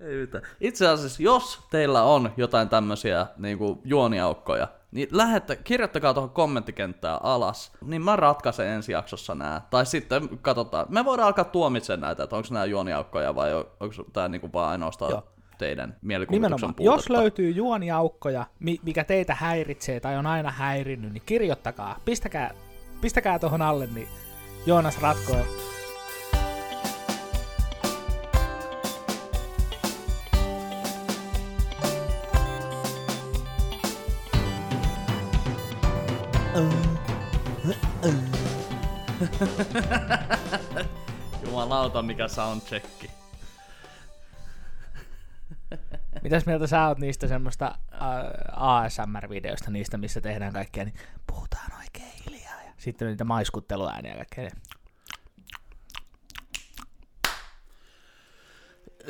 Ei mitään. Itse asiassa, jos teillä on jotain tämmöisiä niin juoniaukkoja, niin lähette, kirjoittakaa tuohon kommenttikenttään alas, niin mä ratkaisen ensi jaksossa nää. Tai sitten katsotaan, me voidaan alkaa tuomitsemaan näitä, että onko nämä juoniaukkoja vai onko tämä niinku vaan ainoastaan Joo. teidän mielikuvituksen puutetta. Jos löytyy juoniaukkoja, mikä teitä häiritsee tai on aina häirinnyt, niin kirjoittakaa, pistäkää, pistäkää tuohon alle, niin Joonas ratkoo Jumalauta, mikä soundchecki. Mitäs mieltä sä oot niistä semmoista äh, ASMR-videoista, niistä missä tehdään kaikkea, niin puhutaan oikein hiljaa. Ja sitten niitä maiskutteluääniä kaikkea.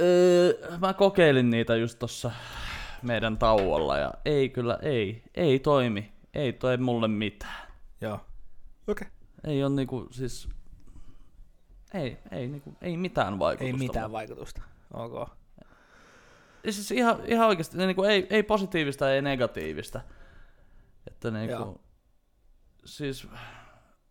Öö, mä kokeilin niitä just tossa meidän tauolla ja ei kyllä, ei, ei toimi. Ei toi mulle mitään. Joo. Okei. Okay. Ei on niinku siis... Ei, ei, niinku, ei mitään vaikutusta. Ei mitään vaikutusta. Ok. Siis ihan, ihan oikeasti, niinku, ei, ei positiivista, ei negatiivista. Että niinku, Joo. siis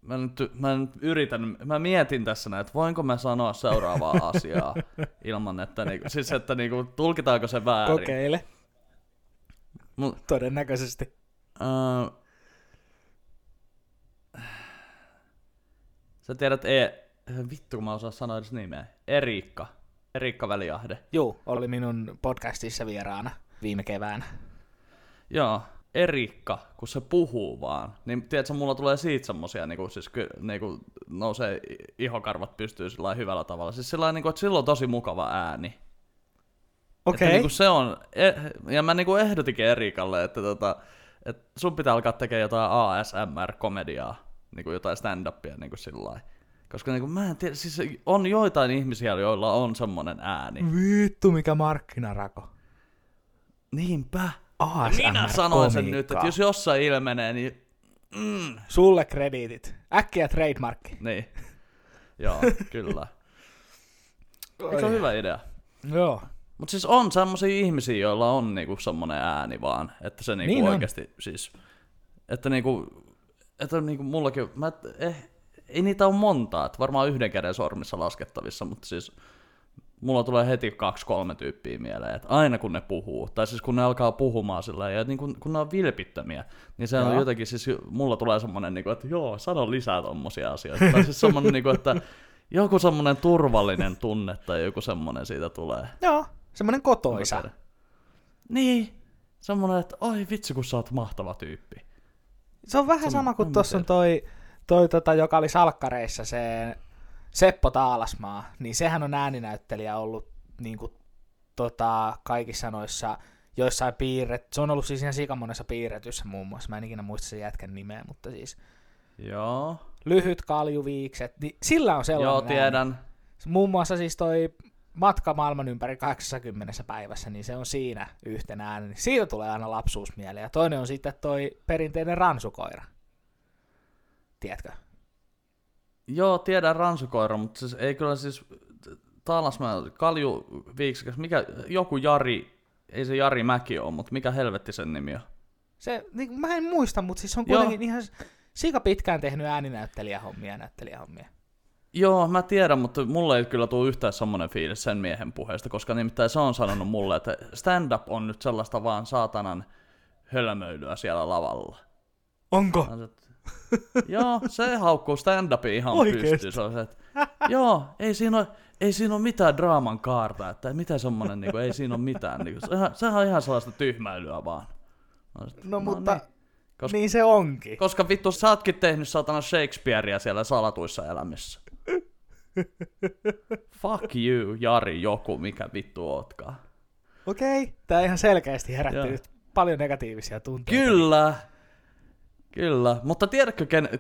mä nyt, mä nyt yritän, mä mietin tässä näin, että voinko mä sanoa seuraavaa asiaa ilman, että niinku, siis että niinku, tulkitaanko se väärin. Kokeile. Mut, Todennäköisesti. Uh, Sä tiedät, e... vittu kun mä osaan sanoa edes nimeä. Eriikka. Eriikka Väliahde. Joo, oli minun podcastissa vieraana viime keväänä. Joo, Erikka, kun se puhuu vaan, niin tiedätkö, mulla tulee siitä semmosia, niin siis, niin kuin nousee ihokarvat pystyy sillä hyvällä tavalla. Siis sillä niin kuin, että sillä on tosi mukava ääni. Okei. Okay. Niin se on, e, ja mä niin kuin ehdotinkin Erikalle, että, tota, että sun pitää alkaa tekemään jotain ASMR-komediaa niin kuin jotain stand-upia niin kuin sillä Koska niin kuin, mä en tiedä, siis on joitain ihmisiä, joilla on semmonen ääni. Vittu, mikä markkinarako. Niinpä. ASMR Minä sanoin sen nyt, että jos jossain ilmenee, niin... Mm. Sulle krediitit. Äkkiä trademarkki. Niin. Joo, kyllä. Eikö se ole hyvä idea? Joo. Mutta siis on semmoisia ihmisiä, joilla on niinku semmoinen ääni vaan, että se niinku niin oikeasti on. siis, että niinku että niin kuin mullakin, mä, eh, ei niitä ole montaa, että varmaan yhden käden sormissa laskettavissa, mutta siis mulla tulee heti kaksi-kolme tyyppiä mieleen, että aina kun ne puhuu, tai siis kun ne alkaa puhumaan sillä ja niin kun, kun ne on vilpittömiä, niin se on jotenkin, siis mulla tulee semmoinen, niin kuin, että joo, sano lisää tommosia asioita. tai siis semmoinen, niin kuin, että joku semmoinen turvallinen tunne tai joku semmoinen siitä tulee. Joo, semmoinen kotoisa. Niin, semmoinen, että oi vitsi kun sä oot mahtava tyyppi. Se on vähän se sama kuin tuossa on toi, toi tota, joka oli salkkareissa se Seppo Taalasmaa, niin sehän on ääninäyttelijä ollut niin kuin, tota, kaikissa noissa joissain piirret, se on ollut siis ihan sikamonessa piirretyssä muun muassa, mä en ikinä muista sen jätkän nimeä, mutta siis Joo. lyhyt kaljuviikset, niin sillä on sellainen Joo, tiedän. Ääni. Muun muassa siis toi matka maailman ympäri 80 päivässä, niin se on siinä yhtenä ääni. Siitä tulee aina lapsuus mieleen. Ja toinen on sitten toi perinteinen ransukoira. Tiedätkö? Joo, tiedän ransukoira, mutta siis ei kyllä siis Taalasmäen Kalju Viiksikäs, mikä, joku Jari, ei se Jari Mäki ole, mutta mikä helvetti sen nimi on? Se, niin, mä en muista, mutta siis on kuitenkin Joo. ihan sika pitkään tehnyt ääninäyttelijähommia ja näyttelijähommia. Joo, mä tiedän, mutta mulle ei kyllä tule yhtään semmoinen fiilis sen miehen puheesta, koska nimittäin se on sanonut mulle, että stand-up on nyt sellaista vaan saatanan hölmöilyä siellä lavalla. Onko? joo, se haukkuu stand-upin ihan pystyyn. Se on se, että, joo, ei siinä ole, ei siinä ole mitään draaman kaarta, että mitä semmoinen, niin kuin, ei siinä ole mitään. Niin kuin, sehän on ihan sellaista tyhmäilyä vaan. No, no mutta niin. Koska, niin se onkin. Koska vittu, sä ootkin tehnyt saatana Shakespearea siellä salatuissa elämissä. Fuck you, Jari, joku, mikä vittu ootkaan. Okei, okay. tää ihan selkeästi herätti nyt paljon negatiivisia tunteita. Kyllä, kyllä, mutta tiedätkö ken...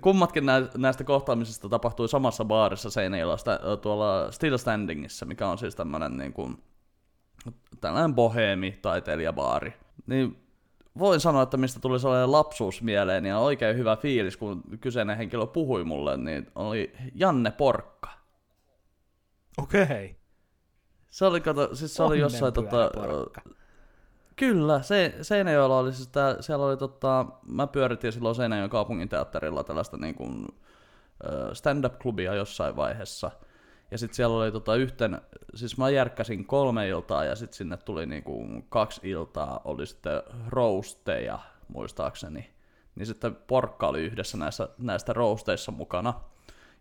Kummatkin näistä kohtaamisista tapahtui samassa baarissa Seinäjoella, tuolla Still Standingissa, mikä on siis tämmönen niin kuin, tällainen boheemi taiteilijabaari. Niin voin sanoa, että mistä tuli sellainen lapsuus mieleen ja oikein hyvä fiilis, kun kyseinen henkilö puhui mulle, niin oli Janne Porkka. Okei. Okay. Se oli, kato, siis se oli jossain tota, Kyllä, se, Seinäjoella oli siis tää, siellä oli tota, mä pyöritin silloin Seinäjoen kaupungin teatterilla tällaista niin kuin, stand-up-klubia jossain vaiheessa. Ja sitten siellä oli tota yhten, siis mä järkkäsin kolme iltaa ja sitten sinne tuli niinku kaksi iltaa, oli sitten roasteja muistaakseni. Niin sitten Porkka oli yhdessä näissä, näistä roasteissa mukana.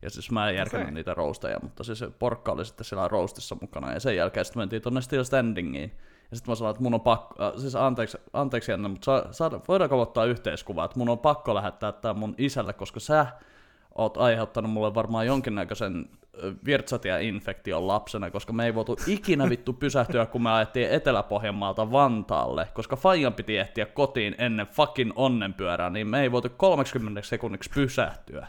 Ja siis mä en järkännyt okay. niitä roasteja, mutta siis Porkka oli sitten siellä roastissa mukana. Ja sen jälkeen sitten mentiin tonne Still Standingiin. Ja sitten mä sanoin, että mun on pakko, äh, siis anteeksi, anteeksi Janne, mutta sa, sa, voidaanko ottaa yhteiskuvaa, että mun on pakko lähettää tämä mun isälle, koska sä oot aiheuttanut mulle varmaan jonkinnäköisen virtsatia-infektion lapsena, koska me ei voitu ikinä vittu pysähtyä, kun me ajettiin Etelä-Pohjanmaalta Vantaalle, koska Fajan piti ehtiä kotiin ennen fucking onnenpyörää, niin me ei voitu 30 sekunniksi pysähtyä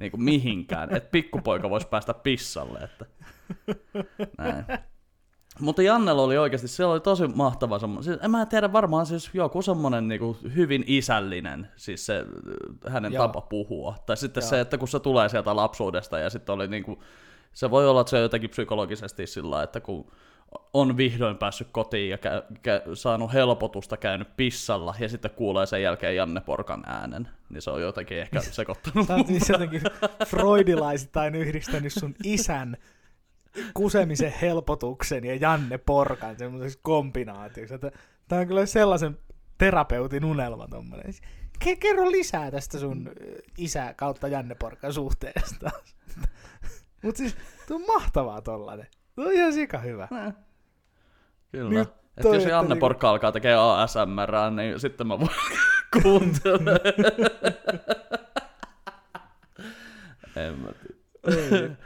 niin kuin mihinkään, että pikkupoika voisi päästä pissalle. Että... Näin. Mutta Jannella oli oikeasti, se oli tosi mahtava semmoinen, siis, en mä tiedä varmaan siis joku semmoinen niinku hyvin isällinen, siis se hänen Joo. tapa puhua. Tai sitten Joo. se, että kun se tulee sieltä lapsuudesta ja sitten oli niinku, se voi olla, että se on jotenkin psykologisesti sillä että kun on vihdoin päässyt kotiin ja kä- kä- saanut helpotusta, käynyt pissalla, ja sitten kuulee sen jälkeen Janne Porkan äänen, niin se on jotenkin ehkä sekoittanut. Sä oot siis jotenkin freudilaisittain yhdistänyt sun isän kusemisen helpotuksen ja Janne Porkan semmoiseksi kombinaatioksi. Tämä on kyllä sellaisen terapeutin unelma tommonen. Kerro lisää tästä sun isä kautta Janne Porkan suhteesta. Mutta siis, tuo on mahtavaa tollanen. Tuo on ihan sika hyvä. Kyllä. Nyt että jos Janne niinku... Porkka alkaa tekemään ASMR, niin sitten mä voin kuuntelemaan. en mä tiedä.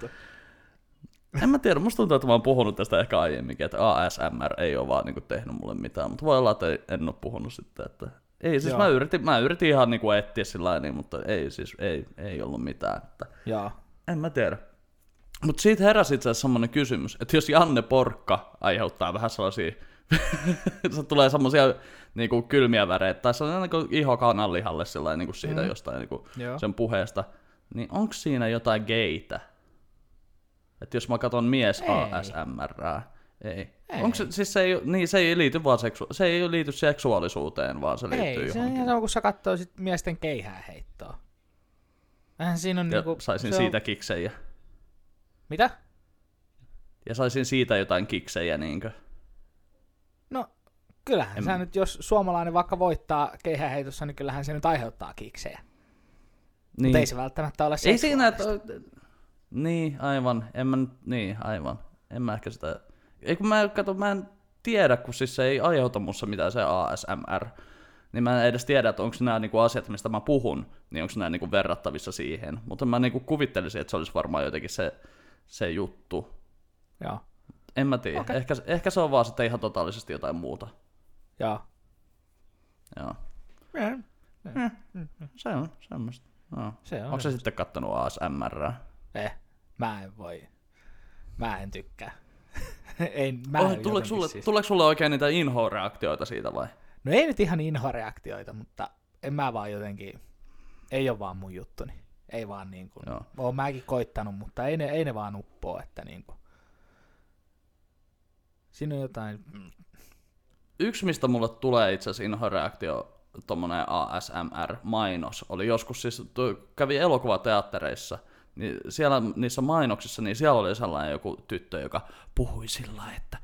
En mä tiedä, musta tuntuu, että mä oon puhunut tästä ehkä aiemminkin, että ASMR ei ole vaan niinku tehnyt mulle mitään, mutta voi olla, että en ole puhunut sitten, että ei, siis mä yritin, mä yritin ihan niinku etsiä sillä niin, mutta ei siis, ei, ei ollut mitään. Että... Joo. En mä tiedä. Mutta siitä heräsi itse asiassa semmoinen kysymys, että jos Janne Porkka aiheuttaa vähän sellaisia, se tulee semmoisia niinku kylmiä väreitä, tai sellainen niinku iho kananlihalle sillä niinku siitä mm. jostain niinku sen puheesta, niin onko siinä jotain geitä? Että jos mä katson mies ei. ASMR, ei. ei. Onko se, siis se ei, niin, se ei liity vaan seksu, se ei liity seksuaalisuuteen, vaan se liittyy ei, johonkin. se on kun sä katsoisit miesten keihää heittoa. Vähän siinä on ja niinku, saisin siitä on... kiksejä. Mitä? Ja saisin siitä jotain kiksejä, niinkö? No, kyllähän en... sä nyt, jos suomalainen vaikka voittaa keihäheitossa, niin kyllähän se nyt aiheuttaa kiksejä. Niin. Mutta ei se välttämättä ole Ei siinä, että niin, aivan. En mä, niin, aivan. En mä ehkä sitä... Ei kun mä, kato, mä en tiedä, kun siis se ei aiheuta mussa mitään se ASMR. Niin mä en edes tiedä, että onko nämä niinku asiat, mistä mä puhun, niin onko nämä niinku verrattavissa siihen. Mutta mä niinku kuvittelisin, että se olisi varmaan jotenkin se, se juttu. Joo. En mä tiedä. Okay. Ehkä, ehkä se on vaan sitten ihan totaalisesti jotain muuta. Joo. Joo. Mm. Mm. Se on semmoista. No. Se on Onko se sitten kattonut ASMR? Eh, mä en voi. Mä en tykkää. ei, mä oh, tuleeko, sulle, siis... tuleeko sulle oikein niitä inho-reaktioita siitä vai? No ei nyt ihan inho-reaktioita, mutta en mä vaan jotenkin, ei ole vaan mun juttuni. Ei vaan niin kuin, Joo. oon mäkin koittanut, mutta ei ne, ei ne vaan uppoo, että niin kuin, siinä on jotain... Yksi, mistä mulle tulee itse asiassa inho-reaktio, tommonen ASMR-mainos, oli joskus siis, kävi elokuvateattereissa – niin siellä niissä mainoksissa, niin siellä oli sellainen joku tyttö, joka puhui sillä että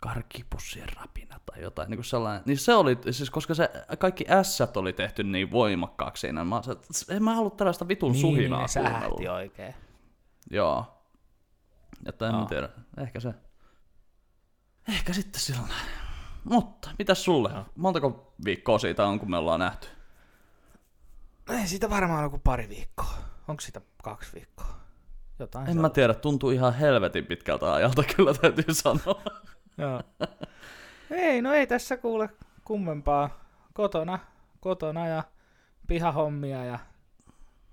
karkipussien rapina tai jotain, niin kuin sellainen. Niin se oli, siis koska se kaikki ässät oli tehty niin voimakkaaksi siinä, mä sanoin, että en mä halua tällaista vitun niin, suhinaa niin, ne oikein. Joo. Että en no. tiedä, ehkä se. Ehkä sitten silloin. Mutta, mitäs sulle? No. Montako viikkoa siitä on, kun me ollaan nähty? Ei siitä varmaan joku pari viikkoa. Onko sitä kaksi viikkoa? Jotain en mä tiedä, tuntuu ihan helvetin pitkältä ajalta kyllä täytyy sanoa. Joo. Ei, no ei tässä kuule kummempaa. Kotona, kotona ja pihahommia ja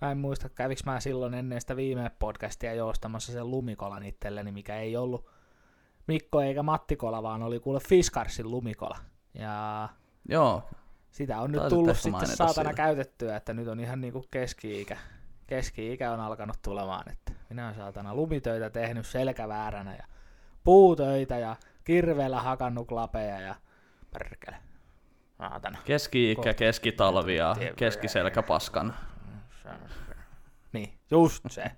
mä en muista, käviks mä silloin ennen sitä viime podcastia joostamassa sen lumikolan itselleni, mikä ei ollut Mikko eikä Mattikola, vaan oli kuule Fiskarsin lumikola. Ja Joo. Sitä on nyt tullut sitten saatana siitä. käytettyä, että nyt on ihan niinku keski-ikä keski-ikä on alkanut tulemaan, että minä olen saatana lumitöitä tehnyt selkävääränä ja puutöitä ja kirveellä hakannut lapeja ja perkele. Saatana. Keski-ikä, keskitalvi ja keskiselkä paskan. Niin, just se.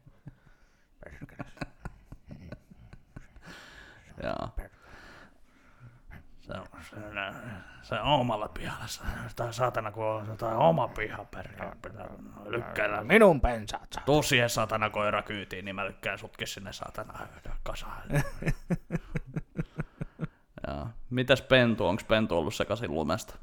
Joo. Se on, se, omalla pihalla. Tai saatana, kun on jotain oma piha perkele. Pitää lykkäillä. Minun pensaat saa. Tuu siihen saatana koira kyytiin, niin mä lykkään sutkin sinne saatana kasaan. Joo. Mitäs Pentu, onko Pentu ollut sekaisin lumesta?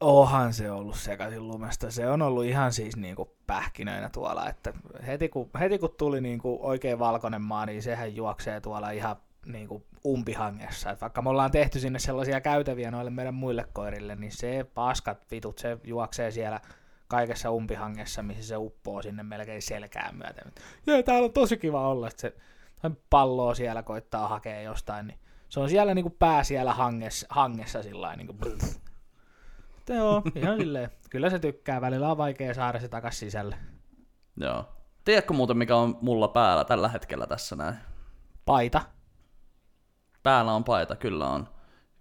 Ohan se ollut sekaisin lumesta. Se on ollut ihan siis niinku pähkinöinä tuolla, että heti kun, heti kun tuli niinku oikein valkoinen maa, niin sehän juoksee tuolla ihan niinku umpihangessa. Et vaikka me ollaan tehty sinne sellaisia käytäviä noille meidän muille koirille, niin se paskat vitut, se juoksee siellä kaikessa umpihangessa, missä se uppoo sinne melkein selkään myöten. Ja täällä on tosi kiva olla, että se palloa siellä koittaa hakea jostain, niin se on siellä niinku pää siellä hangessa, hangessa sillä niinku Joo, ihan silleen. Kyllä se tykkää. Välillä on vaikea saada se takas sisälle. Joo. Tiedätkö muuten, mikä on mulla päällä tällä hetkellä tässä näin? Paita. Päällä on paita, kyllä on.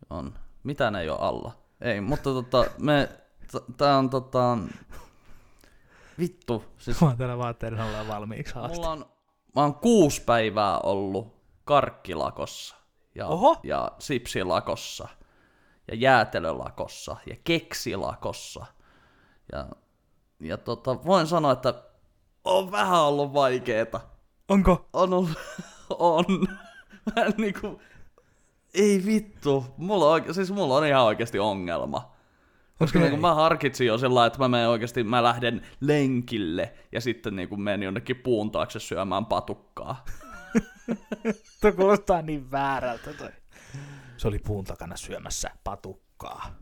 on. Mitä ne ei ole alla? Ei, mutta tota, me, t- tää on tota, vittu. Siis, mä oon täällä vaatteiden alla valmiiksi asti. Mulla on, mä oon kuusi päivää ollut karkkilakossa ja, Oho. ja sipsilakossa ja jäätelölakossa ja keksilakossa. Ja, ja tota, voin sanoa, että on vähän ollut vaikeeta. Onko? On ollut, on. Mä niinku, ei vittu, mulla on, siis mulla on ihan oikeasti ongelma. Koska okay. niin mä harkitsin jo sillä että mä menen oikeasti, mä lähden lenkille ja sitten niin kuin menen jonnekin puun taakse syömään patukkaa. Tuo kuulostaa niin väärältä toi. Se oli puun takana syömässä patukkaa.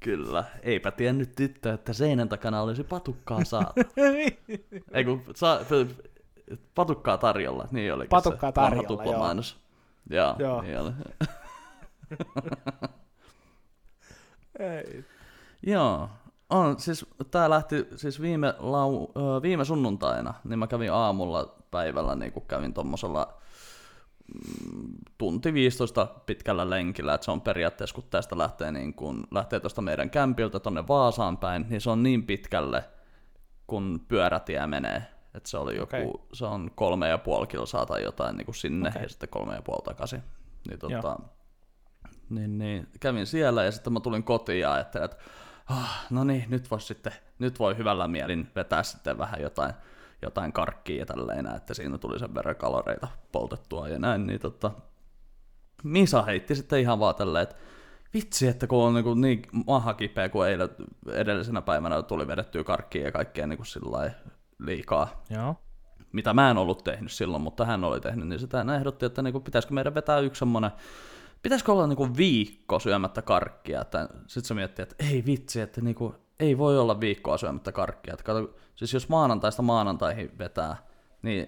Kyllä. Eipä tiennyt tyttö, että seinän takana olisi patukkaa saatu. Ei kun sa- patukkaa tarjolla, niin olikin patukkaa se tarjolla, joo. Joo, joo. Niin oli. Ei. Joo. On, siis tää lähti siis viime, lau, viime sunnuntaina, niin mä kävin aamulla päivällä, niin kun kävin tommosella mm, tunti 15 pitkällä lenkillä, että se on periaatteessa, kun tästä lähtee, niin kun, lähtee tuosta meidän kämpiltä tonne Vaasaan päin, niin se on niin pitkälle, kun pyörätie menee. Että se oli joku, okay. se on kolme ja puoli kilsaa tai jotain niin kuin sinne okay. ja sitten kolme ja puoli takaisin. Niin, tota, niin, niin, kävin siellä ja sitten mä tulin kotiin ja ajattelin, että oh, no niin, nyt, voi sitten, nyt voi hyvällä mielin vetää sitten vähän jotain, jotain karkkia ja tälleen, että siinä tuli sen verran kaloreita poltettua ja näin, niin tota, Misa heitti sitten ihan vaan tälleen, että vitsi, että kun on niin, niin maha kipeä, kun eilen edellisenä päivänä tuli vedettyä karkkia ja kaikkea niin kuin liikaa. Joo. Mitä mä en ollut tehnyt silloin, mutta hän oli tehnyt, niin sitä hän ehdotti, että niin kuin, pitäisikö meidän vetää yksi semmoinen pitäisikö olla niinku viikko syömättä karkkia? Sitten se miettii, että ei vitsi, että niinku, ei voi olla viikkoa syömättä karkkia. Että kato, siis jos maanantaista maanantaihin vetää, niin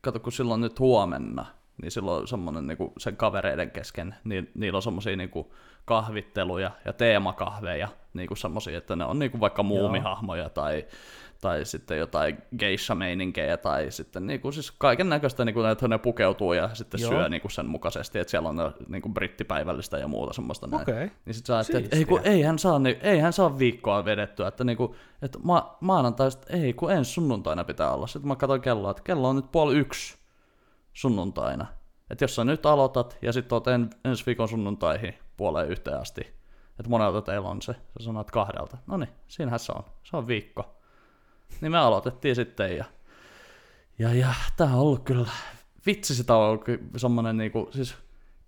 kato kun silloin nyt huomenna, niin silloin semmoinen niinku sen kavereiden kesken, niin niillä on semmoisia niinku kahvitteluja ja teemakahveja, niinku semmoisia, että ne on niinku vaikka muumihahmoja tai tai sitten jotain geisha-meininkejä, tai sitten niin kuin, siis kaiken näköistä, niin kuin, että ne pukeutuu ja sitten Joo. syö niin kuin sen mukaisesti, että siellä on niin kuin brittipäivällistä ja muuta semmoista näin. Okay. Niin sitten ajattelet, että ei, kun, ei, hän saa, niin, ei hän saa viikkoa vedettyä, että, niin kuin, että ma- maanantaista, ei kun ensi sunnuntaina pitää olla. Sitten mä katsoin kelloa, että kello on nyt puoli yksi sunnuntaina. Että jos sä nyt aloitat ja sitten oot en, ensi viikon sunnuntaihin puoleen yhteen asti, että monelta teillä on se, sä sanoit kahdelta. No niin, siinähän se on. Se on viikko. Niin me aloitettiin sitten ja, ja, ja tää on ollut kyllä, vitsi sitä on ollut semmonen niinku, siis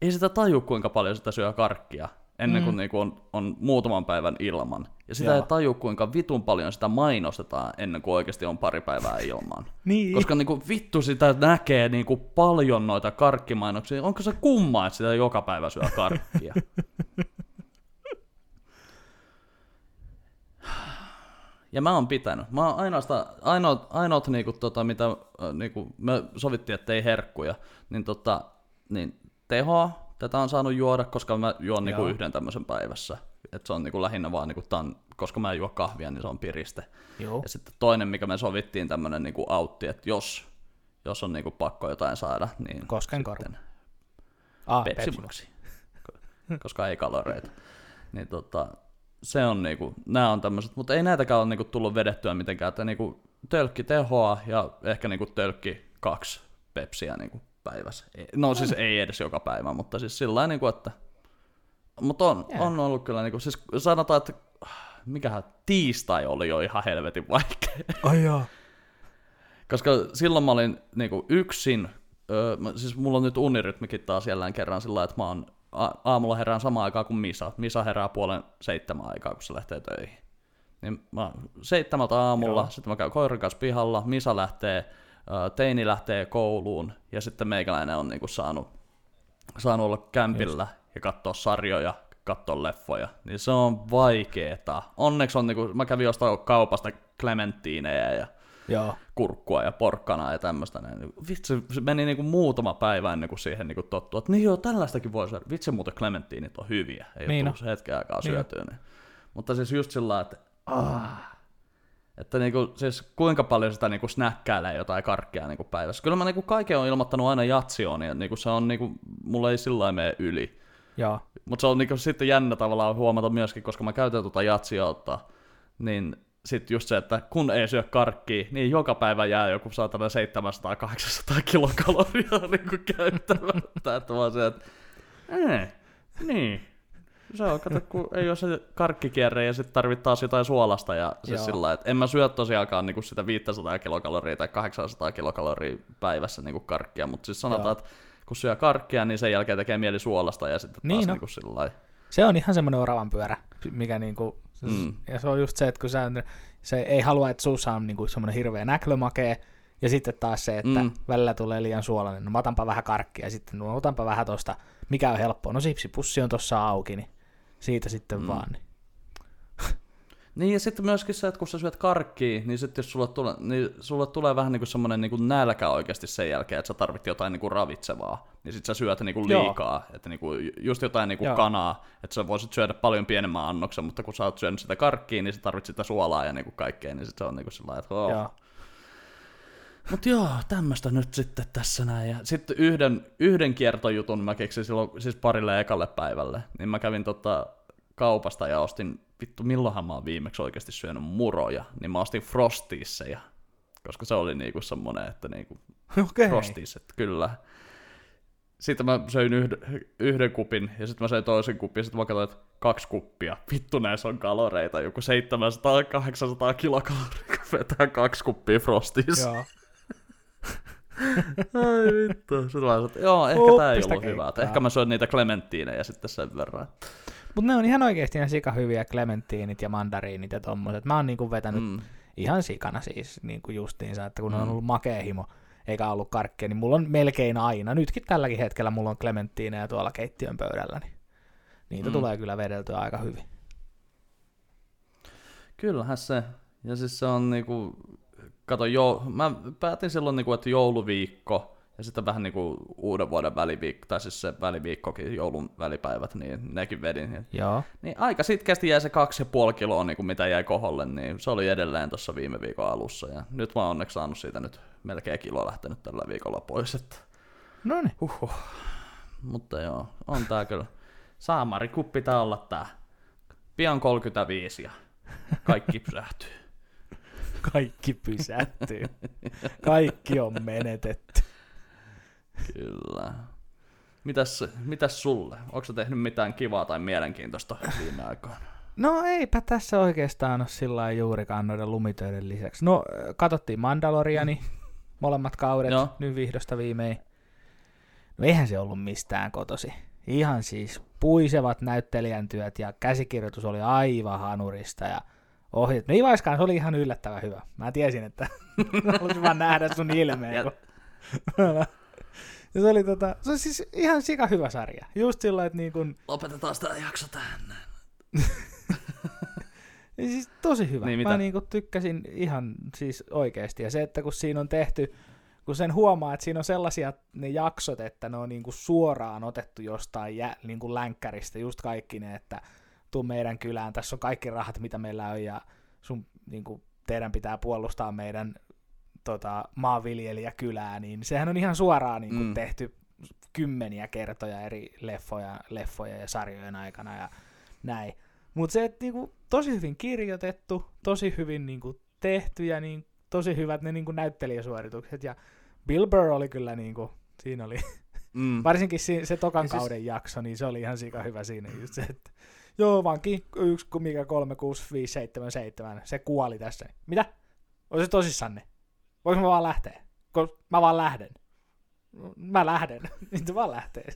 ei sitä taju kuinka paljon sitä syö karkkia ennen kuin, mm. niinku on, on muutaman päivän ilman. Ja sitä Joo. ei taju kuinka vitun paljon sitä mainostetaan ennen kuin oikeasti on pari päivää ilman. niin. Koska niinku vittu sitä näkee niinku paljon noita karkkimainoksia. Onko se kumma, että sitä joka päivä syö karkkia? Ja mä oon pitänyt. Mä oon ainoastaan, ainoat, ainoat niinku, tota, mitä niinku, me sovittiin, että ei herkkuja, niin, tota, niin tehoa, tätä on saanut juoda, koska mä juon niinku yhden tämmöisen päivässä. Et se on niinku lähinnä vaan, niinku, tämän, koska mä en juo kahvia, niin se on piriste. Joo. Ja sitten toinen, mikä me sovittiin, tämmöinen niinku autti, että jos, jos on niinku pakko jotain saada, niin Koskenkorva. Sitten, Ah, Pepsi Maxi, koska ei kaloreita. Niin tota, se on niinku, nämä on tämmöiset, mutta ei näitäkään ole niinku tullut vedettyä mitenkään, että niinku tölkki tehoa ja ehkä niinku tölkki kaksi pepsiä niinku päivässä. No siis ei edes joka päivä, mutta siis sillä niinku, että mutta on, yeah. on ollut kyllä, niinku, siis sanotaan, että mikähän tiistai oli jo ihan helvetin vaikea. Ai. Koska silloin mä olin niinku yksin, öö, siis mulla on nyt unirytmikin taas jälleen kerran sillä että mä oon a- aamulla herään samaan aikaan kuin Misa. Misa herää puolen seitsemän aikaa, kun se lähtee töihin. Niin mä seitsemältä aamulla, Joo. sitten mä käyn koiran kanssa pihalla, Misa lähtee, teini lähtee kouluun, ja sitten meikäläinen on niinku saanut, saanut olla kämpillä Just. ja katsoa sarjoja, katsoa leffoja, niin se on vaikeeta. Onneksi on, niinku, mä kävin jostain kaupasta klementtiinejä ja Joo. kurkkua ja porkkana ja tämmöistä. Vitsi, se meni niinku muutama päivä ennen kuin siihen niinku tottuu, että niin joo, tällaistakin voi syödä. Vitsi muuten klementtiinit on hyviä, ei niin ole tullut hetken aikaa niin syötyä. Niin. Mutta siis just sillä että ah, että niinku, siis kuinka paljon sitä niinku snäkkäilee jotain karkkia niinku päivässä. Kyllä mä niinku kaiken on ilmoittanut aina jatsioon, ja niinku se on niinku, mulla ei sillä mene yli. Mutta se on niinku sitten jännä tavallaan huomata myöskin, koska mä käytän tuota jatsioutta, niin sitten just se, että kun ei syö karkkia, niin joka päivä jää joku saatana 700-800 kilokaloria niin käyttämättä. että vaan se, että ee, niin, se on, kato, kun ei ole se karkkikierre ja sitten tarvittaa taas jotain suolasta. Ja siis sillä että en mä syö tosiaankaan niin sitä 500 kilokaloria tai 800 kilokaloria päivässä niin karkkia, mutta siis sanotaan, Joo. että kun syö karkkia, niin sen jälkeen tekee mieli suolasta ja sitten niin taas no. niin sillä Se on ihan semmoinen oravan pyörä, mikä niinku, mm. ja se on just se, että kun sä, se ei halua, että suussa on niinku semmoinen hirveä näklömakee, ja sitten taas se, että mm. välillä tulee liian suolainen, no mä otanpa vähän karkkia, ja sitten no otanpa vähän tosta, mikä on helppoa, no sipsipussi on tossa auki, niin siitä sitten mm. vaan. Niin. Niin ja sitten myöskin se, että kun sä syöt karkkia, niin sitten jos sulle tulee, niin sulle tulee vähän niin kuin semmoinen niin kuin nälkä oikeasti sen jälkeen, että sä tarvit jotain niin kuin ravitsevaa, niin sitten sä syöt niin kuin liikaa, Joo. että niin kuin, just jotain niin kuin kanaa, että sä voisit syödä paljon pienemmän annoksen, mutta kun sä oot syönyt sitä karkkia, niin sä tarvit sitä suolaa ja niin kuin kaikkea, niin sitten se on niin kuin sellainen, että oh. Joo. Mutta joo, tämmöistä nyt sitten tässä näin. Ja sitten yhden, yhden kiertojutun mä keksin silloin siis parille ekalle päivälle. Niin mä kävin tota kaupasta ja ostin, vittu milloinhan mä oon viimeksi oikeasti syönyt muroja. Niin mä ostin frostisseja. Koska se oli niinku semmonen, että niinku okay. frostisset, kyllä. Sitten mä söin yhden, yhden kupin ja sitten mä söin toisen kupin ja sitten mä katsoin, että kaksi kuppia. Vittu näissä on kaloreita, joku 700-800 kilokaloria, kun vetää kaksi kuppia frostis. Joo. Ai vittu. Sitten vaan, että joo, ehkä tää ei ollut hyvä. Ehkä mä syön niitä klementtiinejä sitten sen verran. Mut ne on ihan oikeesti ihan sika hyviä klementtiinit ja mandariinit ja tommoset. Mä oon niinku vetänyt mm. ihan sikana siis niinku justiinsa, että kun mm. on ollut makea himo eikä ollut karkkia, niin mulla on melkein aina, nytkin tälläkin hetkellä mulla on klementtiineja tuolla keittiön pöydällä, niin niitä mm. tulee kyllä vedeltyä aika hyvin. Kyllähän se. Ja siis se on niinku, kato, jo, mä päätin silloin, niin kuin, että jouluviikko ja sitten vähän niin kuin uuden vuoden väliviikko, tai siis se väliviikkokin, joulun välipäivät, niin nekin vedin. Joo. Niin aika sitkeästi jäi se kaksi ja puoli kiloa, niin kuin mitä jäi koholle, niin se oli edelleen tuossa viime viikon alussa. Ja nyt mä oon onneksi saanut siitä nyt melkein kilo lähtenyt tällä viikolla pois. Että... No niin. Huhhuh. Mutta joo, on tää kyllä. Saamari kuppi pitää olla tää. Pian 35 ja kaikki pysähtyy. Kaikki pysähtyy. Kaikki on menetetty. Kyllä. Mitäs, mitäs sulle? Onko tehnyt mitään kivaa tai mielenkiintoista viime aikoina? No eipä tässä oikeastaan ole sillä juurikaan noiden lumitöiden lisäksi. No, katsottiin Mandaloriani, molemmat kaudet, Joo. nyt vihdosta viimein. No eihän se ollut mistään kotosi. Ihan siis puisevat näyttelijän työt ja käsikirjoitus oli aivan hanurista ja ohjat. No Ivaiskaan se oli ihan yllättävän hyvä. Mä tiesin, että halusin vaan nähdä sun ilmeen. Kun... ja se oli, tota, se oli siis ihan sika hyvä sarja. Just sillä, että niin kun... Lopetetaan sitä jakso tähän. ja siis tosi hyvä. Niin, Mä niin kun tykkäsin ihan siis oikeasti. Ja se, että kun siinä on tehty, kun sen huomaa, että siinä on sellaisia ne jaksot, että ne on niin kuin suoraan otettu jostain jä, niin kuin länkkäristä, just kaikki ne, että tuu meidän kylään, tässä on kaikki rahat, mitä meillä on, ja sun, niin kuin, teidän pitää puolustaa meidän tota, maanviljelijäkylää, niin sehän on ihan suoraan niin kuin, mm. tehty kymmeniä kertoja eri leffoja, leffoja ja sarjojen aikana ja näin. Mutta se, että niinku, tosi hyvin kirjoitettu, tosi hyvin niinku, tehty ja niin, tosi hyvät ne niinku, näyttelijäsuoritukset. Ja Bill Burr oli kyllä, niinku, siinä oli, mm. varsinkin si- se tokan ja siis- kauden siis... jakso, niin se oli ihan sika hyvä siinä just se, että joo, vanki 1, mikä 3, 6, 5, 7, 7, se kuoli tässä. Mitä? On se tosissanne? Voinko mä vaan lähteä? Kun mä vaan lähden. Mä lähden. Niin se vaan lähtee.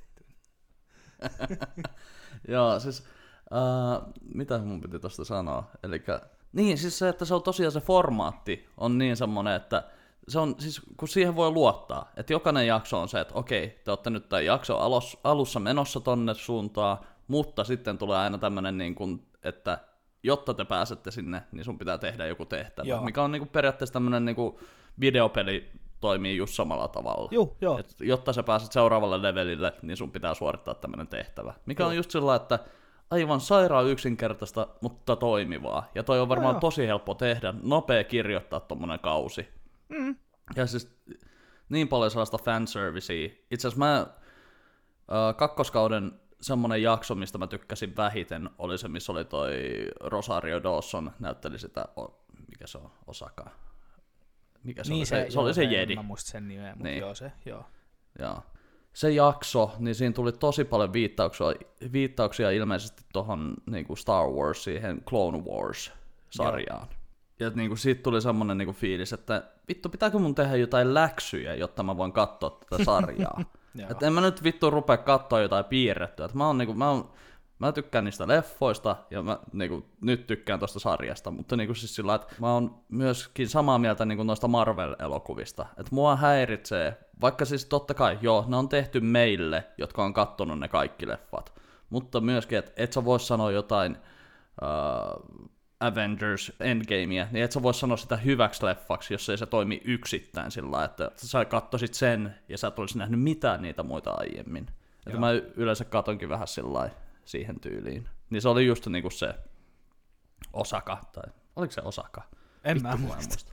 Joo, siis Uh, mitä mun piti tuosta sanoa? Elikkä, niin, siis se, että se on tosiaan se formaatti on niin semmoinen, että se on, siis kun siihen voi luottaa, että jokainen jakso on se, että okei, te olette nyt tämän jakson alus, alussa menossa tonne suuntaan, mutta sitten tulee aina tämmöinen, niin kuin, että jotta te pääsette sinne, niin sun pitää tehdä joku tehtävä, Joo. mikä on niin kuin periaatteessa tämmöinen niin kuin videopeli toimii just samalla tavalla. Juh, joo. Et jotta sä pääset seuraavalle levelille, niin sun pitää suorittaa tämmöinen tehtävä. Mikä joo. on just sillä, että aivan sairaan yksinkertaista, mutta toimivaa. Ja toi on varmaan no, tosi helppo tehdä, nopea kirjoittaa tommonen kausi. Mm. Ja siis niin paljon sellaista fanservicea. Itse asiassa mä äh, kakkoskauden semmonen jakso, mistä mä tykkäsin vähiten, oli se, missä oli toi Rosario Dawson, näytteli sitä, o, mikä se on, Osaka. Mikä se niin oli? Se, se, se oli se Jedi. Mä muistin sen nimeä, mutta niin. joo se, joo. Joo se jakso, niin siinä tuli tosi paljon viittauksia, viittauksia ilmeisesti tuohon niin Star Wars, siihen Clone Wars-sarjaan. Joo. Ja niin kuin, siitä tuli semmoinen niin kuin, fiilis, että vittu, pitääkö mun tehdä jotain läksyjä, jotta mä voin katsoa tätä sarjaa. että en mä nyt vittu rupea katsoa jotain piirrettyä. Että mä oon, niin kuin, mä oon mä tykkään niistä leffoista ja mä niinku, nyt tykkään tuosta sarjasta, mutta niinku siis sillä että mä oon myöskin samaa mieltä niinku noista Marvel-elokuvista. Että mua häiritsee, vaikka siis totta kai, joo, ne on tehty meille, jotka on kattonut ne kaikki leffat, mutta myöskin, että et sä vois sanoa jotain uh, Avengers Endgamea, niin et sä vois sanoa sitä hyväksi leffaksi, jos ei se toimi yksittäin sillä että sä kattoisit sen ja sä et olisi nähnyt mitään niitä muita aiemmin. Että mä yleensä katonkin vähän sillä siihen tyyliin. Niin se oli just niinku se Osaka, tai oliko se Osaka? En Vittu, mä muista. muista.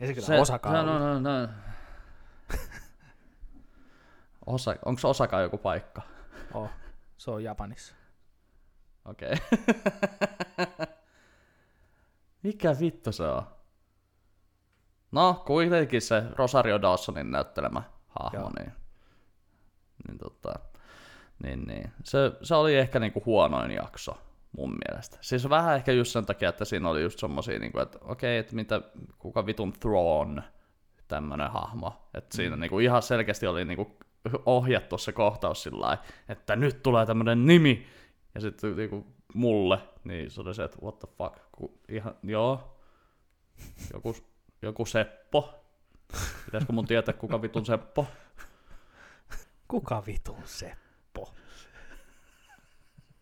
Ei se kyllä se, Osaka no, no, no, no. Onko se Osaka joku paikka? Oh, se on Japanissa. Okei. Okay. Mikä vittu se on? No, kuitenkin se Rosario Dawsonin näyttelemä hahmo, Joo. niin, niin tota, niin, niin. Se, se oli ehkä niinku huonoin jakso mun mielestä. Siis vähän ehkä just sen takia, että siinä oli just semmosia, niinku, että okei, että mitä, kuka vitun Thrawn, tämmönen hahmo. Että mm. siinä niinku ihan selkeästi oli niinku ohjattu se kohtaus sillä että nyt tulee tämmönen nimi, ja sitten niinku mulle, niin se oli se, että what the fuck, Ku, ihan, joo, joku, joku Seppo. Pitäisikö mun tietää, kuka vitun Seppo? Kuka vitun Seppo?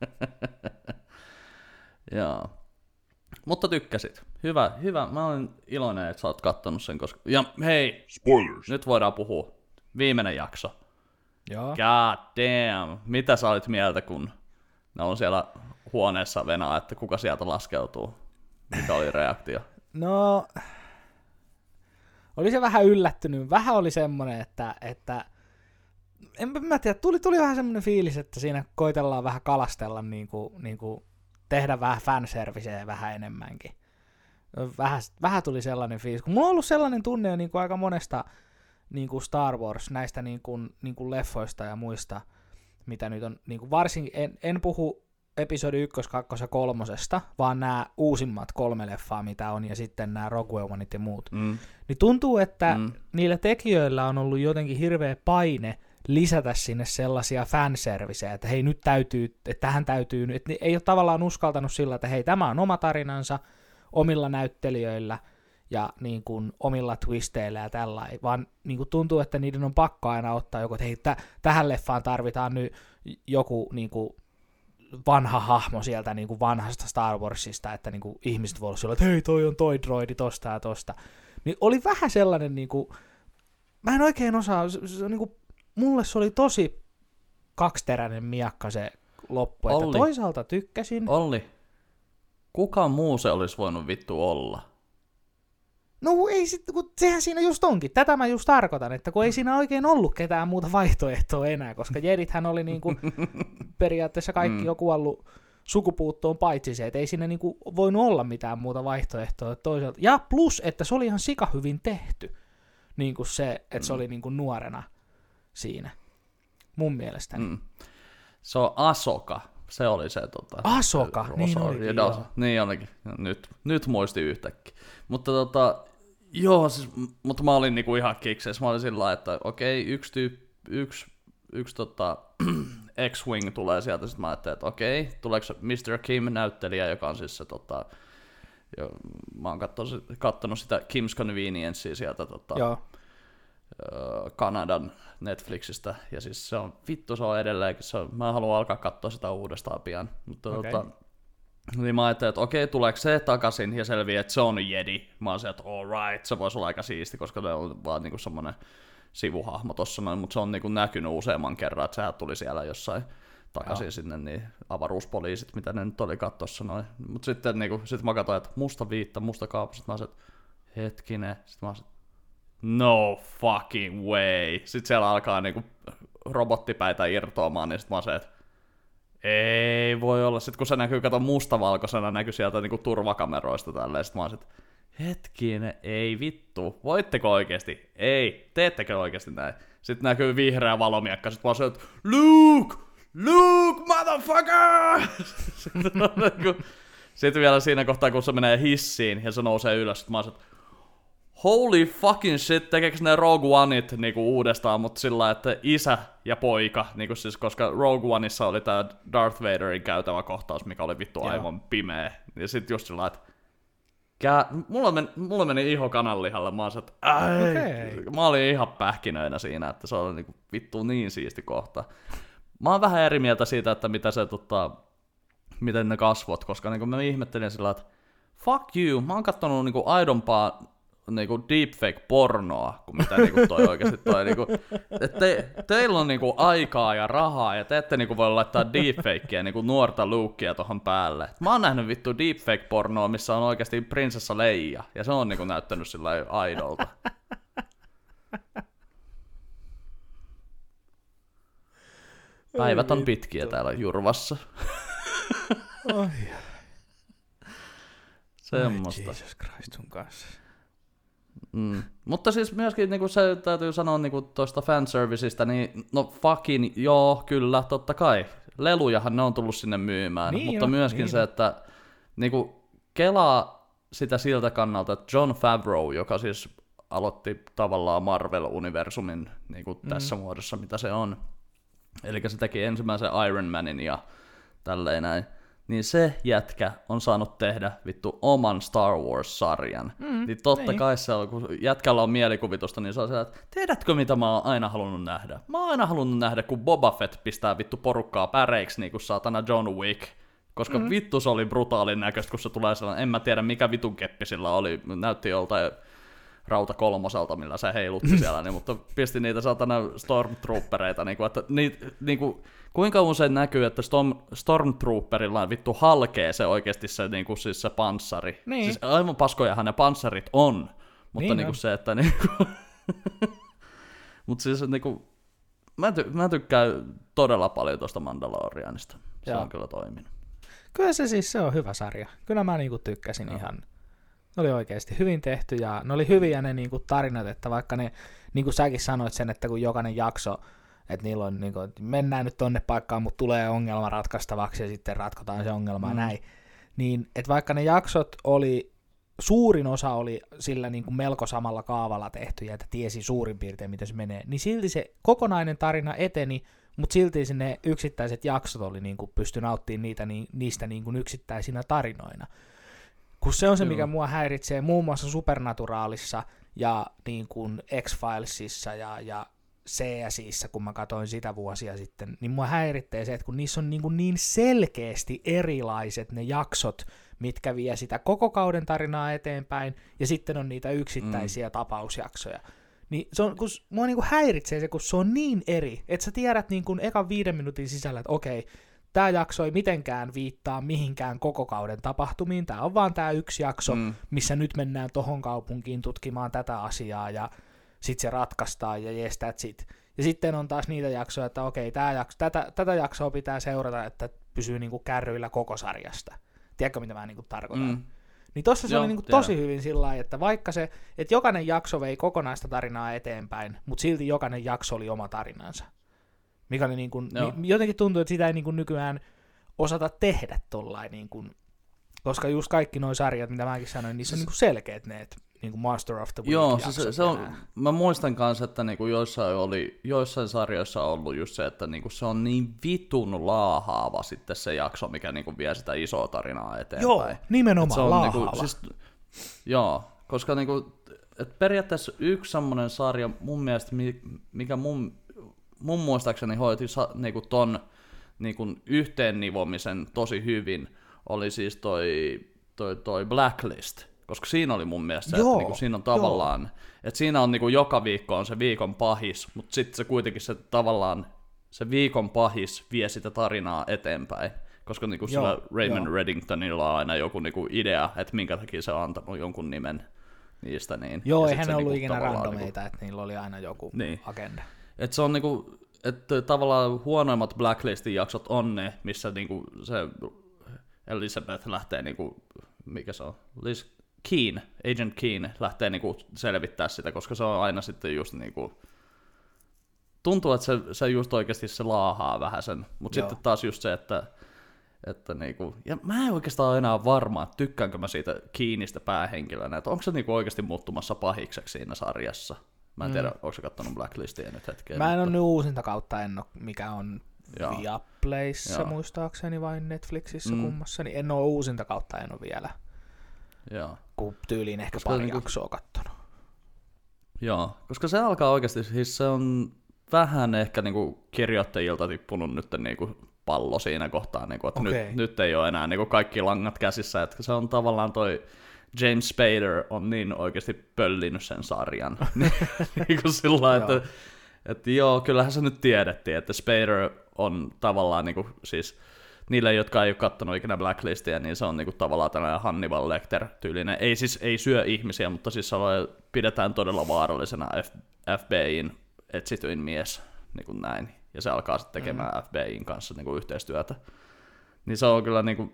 Joo. Mutta tykkäsit. Hyvä, hyvä. Mä olen iloinen, että sä oot kattonut sen, koska... Ja hei! Spoilers! Nyt voidaan puhua. Viimeinen jakso. Joo. God damn. Mitä sä olit mieltä, kun ne on siellä huoneessa venaa, että kuka sieltä laskeutuu? Mikä oli reaktio? No, oli se vähän yllättynyt. Vähän oli semmoinen, että, että en mä tiedä, tuli, tuli vähän semmoinen fiilis, että siinä koitellaan vähän kalastella, niin kuin, niin kuin tehdä vähän fanserviceä vähän enemmänkin. Vähän, vähän tuli sellainen fiilis, kun mulla on ollut sellainen tunne jo niin kuin aika monesta niin kuin Star Wars, näistä niin kuin, niin kuin leffoista ja muista, mitä nyt on, niin kuin varsinkin, en, en puhu episodi 1, 2 ja 3, vaan nämä uusimmat kolme leffaa, mitä on, ja sitten nämä Rogue Oneit ja muut. Mm. Niin tuntuu, että mm. niillä tekijöillä on ollut jotenkin hirveä paine lisätä sinne sellaisia fanserviceja, että hei nyt täytyy, että tähän täytyy, että ei ole tavallaan uskaltanut sillä, että hei tämä on oma tarinansa omilla näyttelijöillä ja niin kuin omilla twisteillä ja tällä, vaan niin kuin tuntuu, että niiden on pakko aina ottaa joku, että hei t- tähän leffaan tarvitaan nyt joku niin kuin vanha hahmo sieltä niin kuin vanhasta Star Warsista, että niin kuin ihmiset voivat olla että hei toi on toi droidi tosta ja tosta. Niin oli vähän sellainen, niin kuin, mä en oikein osaa, se, se on niin kuin mulle se oli tosi kaksiteräinen miakka se loppu. Olli. Että toisaalta tykkäsin. Olli, kuka muu se olisi voinut vittu olla? No ei sit, kun sehän siinä just onkin. Tätä mä just tarkoitan, että kun ei siinä oikein ollut ketään muuta vaihtoehtoa enää, koska Jedithän oli niinku periaatteessa kaikki mm. jo kuollut sukupuuttoon paitsi se, että ei siinä niinku voinut olla mitään muuta vaihtoehtoa toisaalta. Ja plus, että se oli ihan sika hyvin tehty, niin kuin se, että mm. se oli niinku nuorena siinä, mun mielestäni. Mm. Se on Asoka, se oli se tota, Asoka, niin olikin, joo. Niin olikin, nyt, nyt muisti yhtäkkiä. Mutta tota, joo, siis, mutta mä olin niinku ihan kikseessä. Mä olin sillä että okei, okay, yksi tyyppi, yksi, yksi tota, X-Wing tulee sieltä, sitten mä ajattelin, että okei, tuleeko Mr. Kim-näyttelijä, joka on siis se tota, jo, mä oon katsonut sitä Kim's Conveniencea sieltä tota, Joo. Kanadan Netflixistä, ja siis se on, vittu se on edelleen, se on, mä haluan alkaa katsoa sitä uudestaan pian, mutta okay. tota, niin mä ajattelin, että okei, tuleeko se takaisin, ja selviää, että se on Jedi. Mä oon se, että all right, se voisi olla aika siisti, koska ne on vaan niinku semmonen sivuhahmo tossa noin, mutta se on niinku näkynyt useamman kerran, että sehän tuli siellä jossain takaisin Joo. sinne, niin avaruuspoliisit, mitä ne nyt oli kattossa noin. Mutta sitten niinku, sit mä katsoin, että musta viitta, musta kaapus, sitten mä sanoin, että hetkinen, sitten mä sanoin, no fucking way. Sitten siellä alkaa niinku robottipäitä irtoamaan, niin sitten mä sanoin, että ei voi olla. Sitten kun se näkyy, kato mustavalkoisena, näkyy sieltä niinku turvakameroista tälleen, sitten mä että hetkinen, ei vittu, voitteko oikeasti? Ei, teettekö oikeasti näin? Sitten näkyy vihreä valomiekka, sitten mä sanoin, että Luke! Luke, motherfucker! sitten vielä siinä kohtaa, kun se menee hissiin ja se nousee ylös, sitten mä sanoin, että holy fucking shit, tekeekö ne Rogue Oneit niinku uudestaan, mutta sillä että isä ja poika, niinku siis, koska Rogue Oneissa oli tää Darth Vaderin käytävä kohtaus, mikä oli vittu aivan Joo. pimeä. Ja sitten just sillä että Kää, mulla, meni, mulla meni iho kananlihalle, mä, että, okay. mä olin ihan pähkinöinä siinä, että se oli niinku vittu niin siisti kohta. Mä oon vähän eri mieltä siitä, että mitä se, tota, miten ne kasvot, koska niinku mä ihmettelin sillä, että fuck you, mä oon kattonut niinku aidompaa niinku deepfake-pornoa, kuin mitä niinku toi oikeasti toi. Niinku, että te, teillä on niinku aikaa ja rahaa, ja te ette niinku voi laittaa deepfakea niinku nuorta Lukea tohon päälle. Mä oon nähnyt vittu deepfake-pornoa, missä on oikeasti prinsessa Leija, ja se on niinku näyttänyt sillä aidolta. Päivät on pitkiä täällä Jurvassa. Oi. Semmosta. Jesus Christ sun kanssa. Mm. Mutta siis myöskin niin kuin se täytyy sanoa niin kuin tuosta fanserviceista, niin no fucking joo, kyllä, totta kai. Lelujahan ne on tullut sinne myymään, niin mutta jo, myöskin niin. se, että niin kuin, kelaa sitä siltä kannalta, että John Favreau, joka siis aloitti tavallaan Marvel-universumin niin kuin mm. tässä muodossa, mitä se on. Eli se teki ensimmäisen Iron Manin ja tälleen näin niin se jätkä on saanut tehdä vittu oman Star Wars-sarjan. Mm, niin totta niin. kai se on, kun jätkällä on mielikuvitusta, niin se on se, että tiedätkö mitä mä oon aina halunnut nähdä? Mä oon aina halunnut nähdä, kun Boba Fett pistää vittu porukkaa päreiksi, niin kuin saatana John Wick. Koska mm. vittu se oli brutaalin näköistä, kun se tulee sellainen, en mä tiedä mikä vitun keppi sillä oli, näytti joltain rauta kolmoselta, millä se heilutti siellä, niin, mutta pisti niitä satana stormtroopereita, niin kuin, että niitä, niin kuin, kuinka usein näkyy, että Storm, Stormtrooperilla on vittu halkee se oikeasti se, niin kuin, siis se panssari. Niin. Siis aivan paskojahan ne panssarit on, mutta niin, niin kuin se, että niin kuin, mutta siis niin kuin, mä, ty- mä tykkään todella paljon tuosta Mandalorianista. Se Joo. on kyllä toiminut. Kyllä se siis se on hyvä sarja. Kyllä mä niinku tykkäsin Joo. ihan ne oli oikeasti hyvin tehty ja ne oli hyviä ne niin kuin tarinat, että vaikka ne, niin kuin säkin sanoit sen, että kun jokainen jakso, että niillä on, niin kuin, että mennään nyt tonne paikkaan, mutta tulee ongelma ratkaistavaksi ja sitten ratkotaan se ongelma mm. näin, niin että vaikka ne jaksot oli, suurin osa oli sillä niin kuin melko samalla kaavalla tehty ja että tiesi suurin piirtein, miten se menee, niin silti se kokonainen tarina eteni, mutta silti ne yksittäiset jaksot oli niin kuin pysty nauttimaan niitä, niin, niistä niin kuin yksittäisinä tarinoina. Kun se on se, Joo. mikä mua häiritsee muun muassa Supernaturaalissa ja niin kuin X-Filesissa ja, ja CSissä, kun mä katsoin sitä vuosia sitten, niin mua häiritsee se, että kun niissä on niin, kuin niin selkeästi erilaiset ne jaksot, mitkä vie sitä koko kauden tarinaa eteenpäin, ja sitten on niitä yksittäisiä mm. tapausjaksoja. Niin se on, kun mua niin kuin häiritsee se, kun se on niin eri, että sä tiedät niin kuin ekan viiden minuutin sisällä, että okei, tämä jakso ei mitenkään viittaa mihinkään koko kauden tapahtumiin, tämä on vaan tämä yksi jakso, mm. missä nyt mennään tohon kaupunkiin tutkimaan tätä asiaa, ja sitten se ratkaistaan, ja yes, that's it. Ja sitten on taas niitä jaksoja, että okei, tää jakso, tätä, tätä jaksoa pitää seurata, että pysyy niinku kärryillä koko sarjasta. Tiedätkö, mitä mä niinku tarkoitan? Mm. Niin tossa se Joo, oli niinku tosi hyvin sillä lailla, että vaikka se, että jokainen jakso vei kokonaista tarinaa eteenpäin, mutta silti jokainen jakso oli oma tarinansa. Mikä oli niinku, mi, jotenkin tuntuu, että sitä ei niinku nykyään osata tehdä tollain, niinku, koska just kaikki nuo sarjat, mitä mäkin sanoin, niissä on niinku selkeät ne, että niinku Master of the Week Joo, se, se, se on, mä muistan kanssa, että niinku joissain, oli, joissain sarjoissa on ollut just se, että niinku se on niin vitun laahaava sitten se jakso, mikä niinku vie sitä isoa tarinaa eteenpäin. Joo, nimenomaan se on laahaava. Niinku, siis, joo, koska niinku, et periaatteessa yksi semmoinen sarja mun mielestä, mikä mun, mun muistaakseni hoiti niinku ton niinku yhteen nivomisen tosi hyvin, oli siis toi, toi, toi Blacklist koska siinä oli mun mielestä se, että niinku siinä on tavallaan, joo. että siinä on niinku joka viikko on se viikon pahis, mutta sitten se kuitenkin se tavallaan, se viikon pahis vie sitä tarinaa eteenpäin. Koska niinku joo, sillä Raymond joo. Reddingtonilla on aina joku niinku idea, että minkä takia se on antanut jonkun nimen niistä. Niin, joo, eihän ne ollut niinku ikinä randomeita, niinku, että niillä oli aina joku niin. agenda. Et se on niinku, että tavallaan huonoimmat Blacklistin jaksot on ne, missä niinku se Elizabeth lähtee niinku, mikä se on, Liz Keen, Agent Keen lähtee niinku selvittää sitä, koska se on aina sitten just niinku, tuntuu, että se, se just oikeasti se laahaa vähän sen, mutta sitten taas just se, että, että niinku, ja mä en oikeastaan ole enää varma, että tykkäänkö mä siitä Kiinistä päähenkilönä, että onko se niinku oikeasti muuttumassa pahikseksi siinä sarjassa. Mä en tiedä, mm. onko se kattonut Blacklistia nyt hetken. Mä en ole nyt uusinta kautta, en ole, mikä on Viaplayssa muistaakseni vai Netflixissä mm. kummassa, niin en ole uusinta kautta, en ole vielä. Joo. Kun tyyliin ehkä koska pari niinku... jaksoa kattonut. Joo, koska se alkaa oikeasti, siis se on vähän ehkä niinku kirjoittajilta tippunut nyt niinku pallo siinä kohtaa, niinku, että okay. nyt, nyt ei ole enää niinku kaikki langat käsissä, että se on tavallaan toi James Spader on niin oikeasti pöllinyt sen sarjan. niin kuin sillä että, että, että joo, kyllähän se nyt tiedettiin, että Spader on tavallaan niin kuin, siis niille, jotka ei ole katsonut ikinä Blacklistia, niin se on niinku tavallaan tällainen Hannibal Lecter-tyylinen. Ei siis ei syö ihmisiä, mutta siis pidetään todella vaarallisena F- FBIin etsityin mies, niin kuin näin. Ja se alkaa sitten tekemään mm. FBIin kanssa niin kuin yhteistyötä. Niin se on kyllä niin kuin,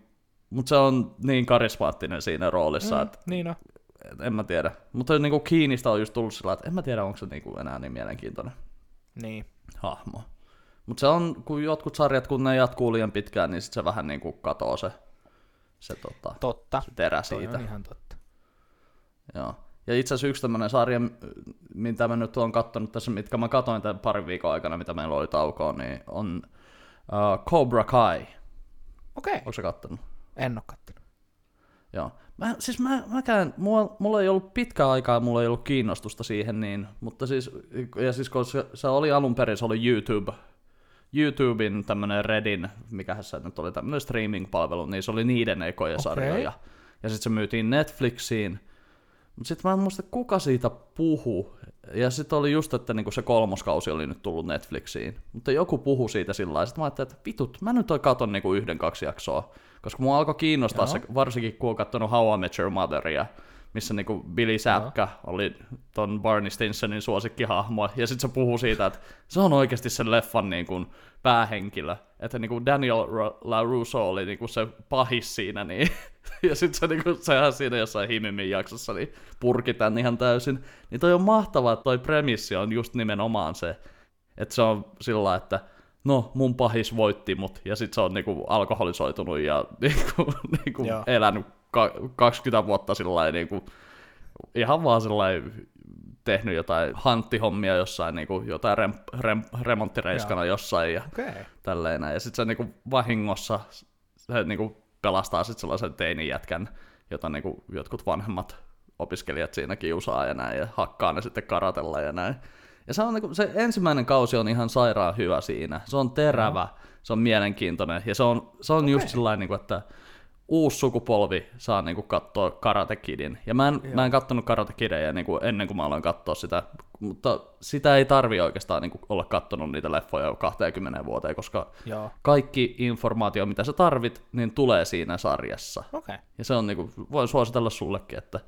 mutta se on niin karismaattinen siinä roolissa, mm, että niin on. Et en mä tiedä. Mutta niin kuin Kiinistä on just tullut sillä, että en mä tiedä, onko se niin kuin enää niin mielenkiintoinen niin. hahmo. Mutta se on, kun jotkut sarjat, kun ne jatkuu liian pitkään, niin sit se vähän niin kuin katoo se, se, tota, totta. se terä siitä. on ihan totta. Joo. Ja itse asiassa yksi tämmöinen sarja, mitä mä nyt oon kattonut tässä, mitkä mä katoin tämän parin viikon aikana, mitä meillä oli taukoa, niin on uh, Cobra Kai. Okei. Okay. Onko se kattonut? En oo kattonut. Joo. Mä, siis mä, mäkään, mulla, mulla ei ollut pitkä aikaa, mulla ei ollut kiinnostusta siihen, niin, mutta siis, ja siis kun se, se oli alun perin, se oli YouTube, YouTuben tämmönen Redin, mikä se nyt oli, tämmönen streaming-palvelu, niin se oli niiden ekoja okay. sarjoja. Ja sitten se myytiin Netflixiin. Mutta sitten mä en muista, kuka siitä puhu. Ja sitten oli just, että niinku se kolmoskausi oli nyt tullut Netflixiin. Mutta joku puhu siitä sillä lailla. Sitten mä ajattelin, että vitut, mä nyt katon niinku yhden, kaksi jaksoa. Koska mua alkoi kiinnostaa Joo. se, varsinkin kun oon katsonut How I Met Your Motheria missä niinku Billy Säpkä no. oli ton Barney Stinsonin suosikkihahmo, ja sitten se puhuu siitä, että se on oikeasti sen leffan niinku päähenkilö, että niinku Daniel LaRusso oli niinku se pahis siinä, niin, ja sitten se niinku, sehän siinä jossain Himimin jaksossa niin purki tämän ihan täysin, niin toi on mahtavaa, että toi premissi on just nimenomaan se, että se on sillä että no mun pahis voitti mut, ja sit se on niinku alkoholisoitunut ja niinku, niinku elänyt 20 vuotta sillä niin kuin, ihan vaan sellainen tehnyt jotain hanttihommia jossain, niin kuin, jotain rem, rem, remonttireiskana Joo. jossain ja okay. tälleen. Ja sitten se niin kuin, vahingossa se niin kuin, pelastaa sitten sellaisen teinijätkän, jota niin kuin, jotkut vanhemmat opiskelijat siinä kiusaa ja näin, ja hakkaa ne sitten karatella ja näin. Ja se, on, niin kuin, se ensimmäinen kausi on ihan sairaan hyvä siinä. Se on terävä, no. se on mielenkiintoinen, ja se on, se on okay. just sellainen, niin kuin, että uusi sukupolvi saa niinku katsoa Karate Kidin. Ja mä en, mä en kattonut Karate Kidia niinku ennen kuin mä aloin katsoa sitä mutta sitä ei tarvi oikeastaan niin kuin, olla katsonut niitä leffoja jo 20 vuoteen, koska Joo. kaikki informaatio, mitä sä tarvit, niin tulee siinä sarjassa. Okay. Ja se on, niin kuin, voin suositella sullekin, että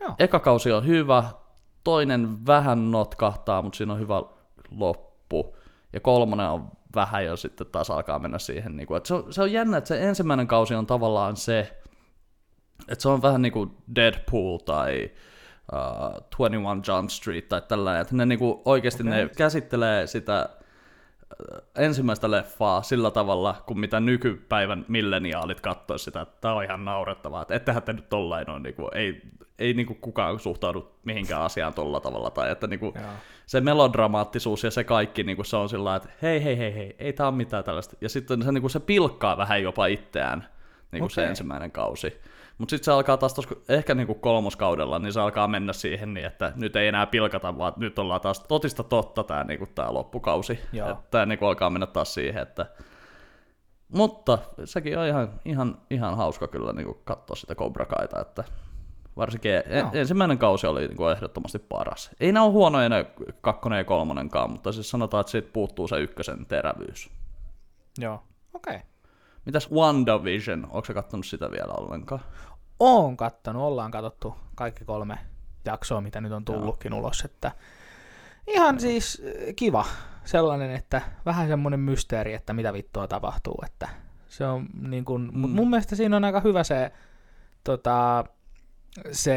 Joo. eka kausi on hyvä, toinen vähän notkahtaa, mutta siinä on hyvä loppu, ja kolmonen on vähän jo sitten taas alkaa mennä siihen, niin kuin, että se, on, se on jännä, että se ensimmäinen kausi on tavallaan se, että se on vähän niin kuin Deadpool tai uh, 21 Jump Street tai tällainen, että ne niin kuin oikeasti okay. ne käsittelee sitä ensimmäistä leffaa sillä tavalla, kuin mitä nykypäivän milleniaalit katsoisivat sitä, että tämä on ihan naurettavaa, että ettehän te nyt tollain on, niin kuin, ei, ei niin kuin kukaan suhtaudu mihinkään asiaan tolla tavalla, tai että niin kuin, se melodramaattisuus ja se kaikki, niin kuin se on sillä että hei, hei, hei, hei, ei tämä ole mitään tällaista, ja sitten se, niin kuin se pilkkaa vähän jopa itseään, niin kuin okay. se ensimmäinen kausi. Mutta sitten se alkaa taas tos, ehkä niinku kolmoskaudella, niin se alkaa mennä siihen niin, että nyt ei enää pilkata, vaan nyt ollaan taas totista totta tämä niinku tää loppukausi. Tämä niinku alkaa mennä taas siihen, että... Mutta sekin on ihan, ihan, ihan hauska kyllä niinku katsoa sitä Cobra Kaita, että varsinkin no. ensimmäinen kausi oli niinku ehdottomasti paras. Ei nämä ole huonoja ne kakkonen ja kolmonenkaan, mutta siis sanotaan, että siitä puuttuu se ykkösen terävyys. Joo, okei. Okay. Mitäs WandaVision, onko sä kattonut sitä vielä ollenkaan? Oon kattonut, ollaan katsottu kaikki kolme jaksoa, mitä nyt on tullutkin Joo. ulos, että ihan Joo. siis eh, kiva sellainen, että vähän semmoinen mysteeri, että mitä vittua tapahtuu, että se on niin kuin, mm. mun mielestä siinä on aika hyvä se, tota, se,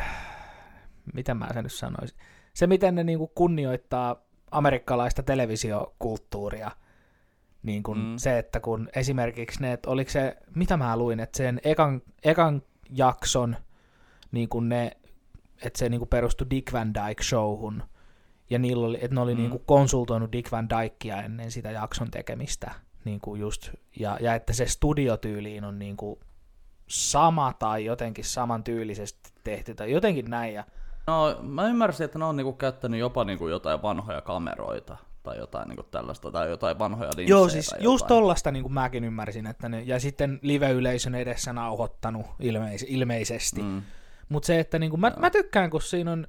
mitä mä sen nyt sanoisin, se miten ne niin kuin kunnioittaa amerikkalaista televisiokulttuuria, niin kun mm. se, että kun esimerkiksi ne, että oliko se, mitä mä luin, että sen ekan, ekan jakson, niin kun ne, että se niin perustui Dick Van Dyke showhun, ja niillä oli, että ne oli mm. niin konsultoinut Dick Van Dykea ennen sitä jakson tekemistä, niin kuin just, ja, ja että se studiotyyliin on niin kuin sama tai jotenkin samantyylisesti tehty tai jotenkin näin. Ja... No, mä ymmärsin, että ne on niinku käyttänyt jopa niinku jotain vanhoja kameroita tai jotain niin tällaista, tai jotain vanhoja linssejä. Joo, siis just tollasta niin kuin mäkin ymmärsin, että ne, ja sitten live-yleisön edessä nauhoittanut ilmeis, ilmeisesti. Mm. Mutta se, että niin kuin, mä, mä tykkään, kun siinä on,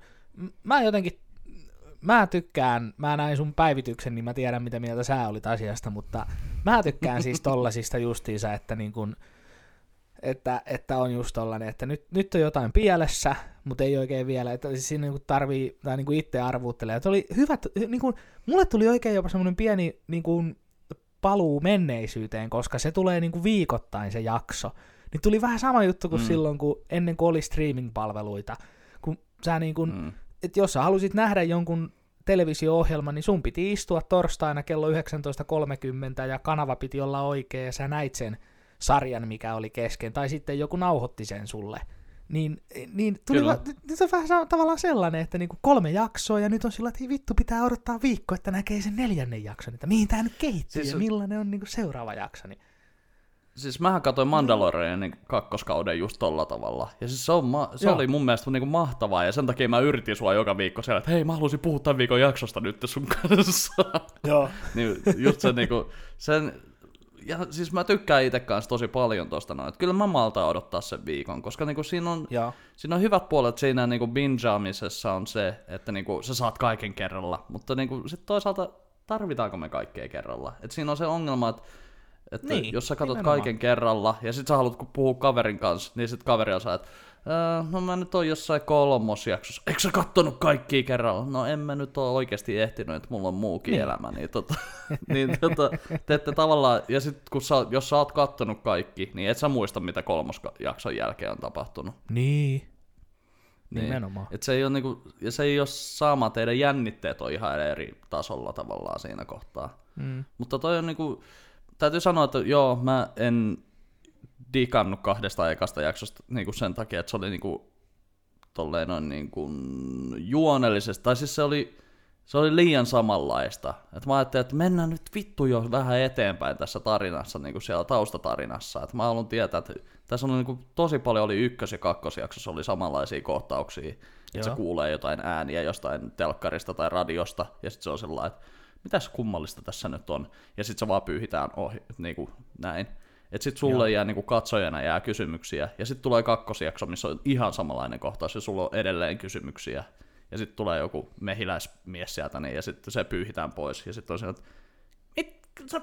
mä jotenkin, mä tykkään, mä näin sun päivityksen, niin mä tiedän, mitä mieltä sä olit asiasta, mutta mä tykkään siis tollasista justiinsa, että niin kuin, että, että on just tollainen, että nyt, nyt on jotain pielessä, mutta ei oikein vielä, että siis siinä niinku tarvii, tai niinku itse arvuuttelee. Että oli hyvät, niinku, mulle tuli oikein jopa semmoinen pieni niinku, paluu menneisyyteen, koska se tulee niinku viikoittain se jakso. Niin tuli vähän sama juttu kuin mm. silloin, kun ennen kuin oli streaming-palveluita. Kun sä niinku, mm. että jos sä halusit nähdä jonkun televisio-ohjelman, niin sun piti istua torstaina kello 19.30 ja kanava piti olla oikea ja sä näit sen sarjan, mikä oli kesken, tai sitten joku nauhoitti sen sulle. Niin, niin tuli va, nyt on vähän tavallaan sellainen, että niinku kolme jaksoa, ja nyt on sillä, että vittu pitää odottaa viikko, että näkee sen neljännen jakson, että mihin tämä nyt kehittyy, siis ja millainen on niinku seuraava jakso. Niin. Siis mähän katsoin Mandalorianin kakkoskauden just tolla tavalla. Ja siis se, on ma- se oli mun mielestä niinku mahtavaa, ja sen takia mä yritin sua joka viikko siellä, että hei mä haluaisin puhua tämän viikon jaksosta nyt sun kanssa. Joo. niin just se niinku, sen, ja siis mä tykkään itse kanssa tosi paljon tosta noin. Kyllä mä maltaan odottaa sen viikon, koska niinku siinä, on, siinä on hyvät puolet siinä niinku bingeamisessa on se, että niinku sä saat kaiken kerralla, mutta niinku sit toisaalta tarvitaanko me kaikkea kerralla. Et siinä on se ongelma, että että niin, jos sä katsot nimenomaan. kaiken kerralla ja sit sä haluat puhua kaverin kanssa, niin sit kaveri on että Öö, no mä nyt oon jossain kolmosjaksossa. Eikö sä kattonut kaikki kerralla? No en mä nyt oo oikeasti ehtinyt, että mulla on muukin niin. elämä. Niin, tota, niin tota, te ette tavallaan, ja sit kun sä, jos sä oot kattonut kaikki, niin et sä muista, mitä kolmosjakson jälkeen on tapahtunut. Niin. Niin. Nimenomaan. Et se ei ole niinku, ja se ei ole sama, teidän jännitteet on ihan eri tasolla tavallaan siinä kohtaa. Mm. Mutta toi on niinku, täytyy sanoa, että joo, mä en digannut kahdesta ekasta jaksosta niin kuin sen takia, että se oli niin kuin, tolleen noin niin kuin juonellisesti, tai siis se oli, se oli liian samanlaista. Et mä ajattelin, että mennään nyt vittu jo vähän eteenpäin tässä tarinassa, niin kuin siellä taustatarinassa. Et mä haluan tietää, että tässä on niin kuin, tosi paljon oli ykkös- ja kakkosjaksossa oli samanlaisia kohtauksia, että se kuulee jotain ääniä jostain telkkarista tai radiosta, ja sitten se on sellainen, että mitäs kummallista tässä nyt on, ja sitten se vaan pyyhitään ohi, niin kuin näin. Että sit sulle Joo. jää niinku katsojana jää kysymyksiä, ja sitten tulee kakkosjakso, missä on ihan samanlainen kohtaus, ja sulla on edelleen kysymyksiä. ja sitten tulee joku mehiläismies sieltä, niin, ja sitten se pyyhitään pois, ja sitten on siellä, että mit, sä,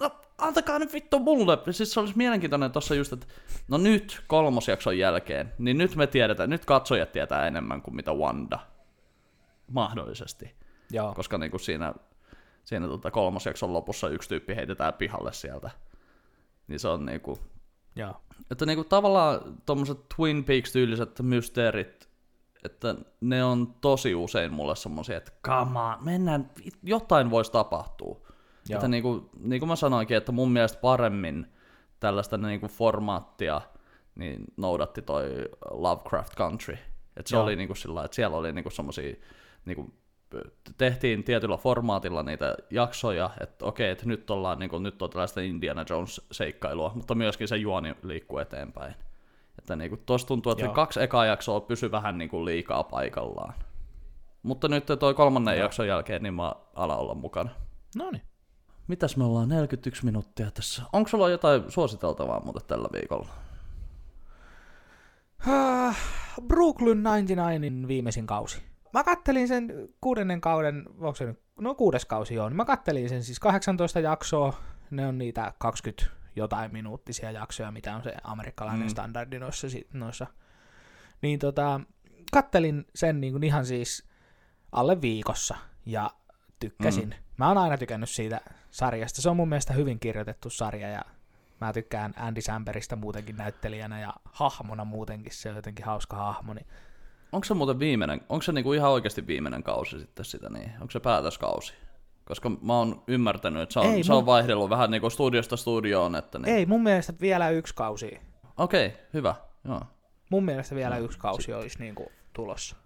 no, antakaa nyt vittu mulle. Siis se olisi mielenkiintoinen tuossa just, että no nyt kolmosjakson jälkeen, niin nyt me tiedetään, nyt katsojat tietää enemmän kuin mitä Wanda mahdollisesti. Joo. Koska niin kuin siinä, siinä tota kolmosjakson lopussa yksi tyyppi heitetään pihalle sieltä. Niin se on niin kuin, Joo. että niinku tavallaan tuommoiset Twin Peaks-tyyliset mysteerit, että ne on tosi usein mulle semmoisia, että come on, mennään, jotain voisi tapahtua. Joo. Että niinku, niin kuin mä sanoinkin, että mun mielestä paremmin tällaista niinku formaattia niin noudatti toi Lovecraft Country. Että se Joo. oli niinku sillä että siellä oli niinku semmosia, niinku, tehtiin tietyllä formaatilla niitä jaksoja, että okei, että nyt, ollaan, niinku, nyt on tällaista Indiana Jones-seikkailua, mutta myöskin se juoni liikkuu eteenpäin. Että niinku, tossa tuntuu, että Joo. kaksi ekaa jaksoa pysy vähän niinku liikaa paikallaan. Mutta nyt toi kolmannen jakson jälkeen, niin mä alan olla mukana. No niin. Mitäs me ollaan 41 minuuttia tässä? Onko sulla jotain suositeltavaa muuten tällä viikolla? Brooklyn 99 viimeisin kausi. Mä kattelin sen kuudennen kauden, onko se nyt, no kuudes kausi on, mä kattelin sen siis 18 jaksoa, ne on niitä 20 jotain minuuttisia jaksoja, mitä on se amerikkalainen Mm. standardi noissa, noissa. Niin tota, kattelin sen niin kuin ihan siis alle viikossa ja tykkäsin. Mm. Mä oon aina tykännyt siitä sarjasta. Se on mun mielestä hyvin kirjoitettu sarja ja mä tykkään Andy Samberista muutenkin näyttelijänä ja hahmona muutenkin. Se on jotenkin hauska hahmo. Niin Onko se muuten viimeinen, onko se niinku ihan oikeasti viimeinen kausi sitten sitä niin? Onko se päätöskausi? Koska mä oon ymmärtänyt, että se on, Ei, se on mun- vaihdellut vähän niinku studiosta studioon, että niin. Ei, mun mielestä vielä yksi kausi. Okei, okay, hyvä. Joo. Mun mielestä vielä yksi kausi olisi niin kuin tulossa.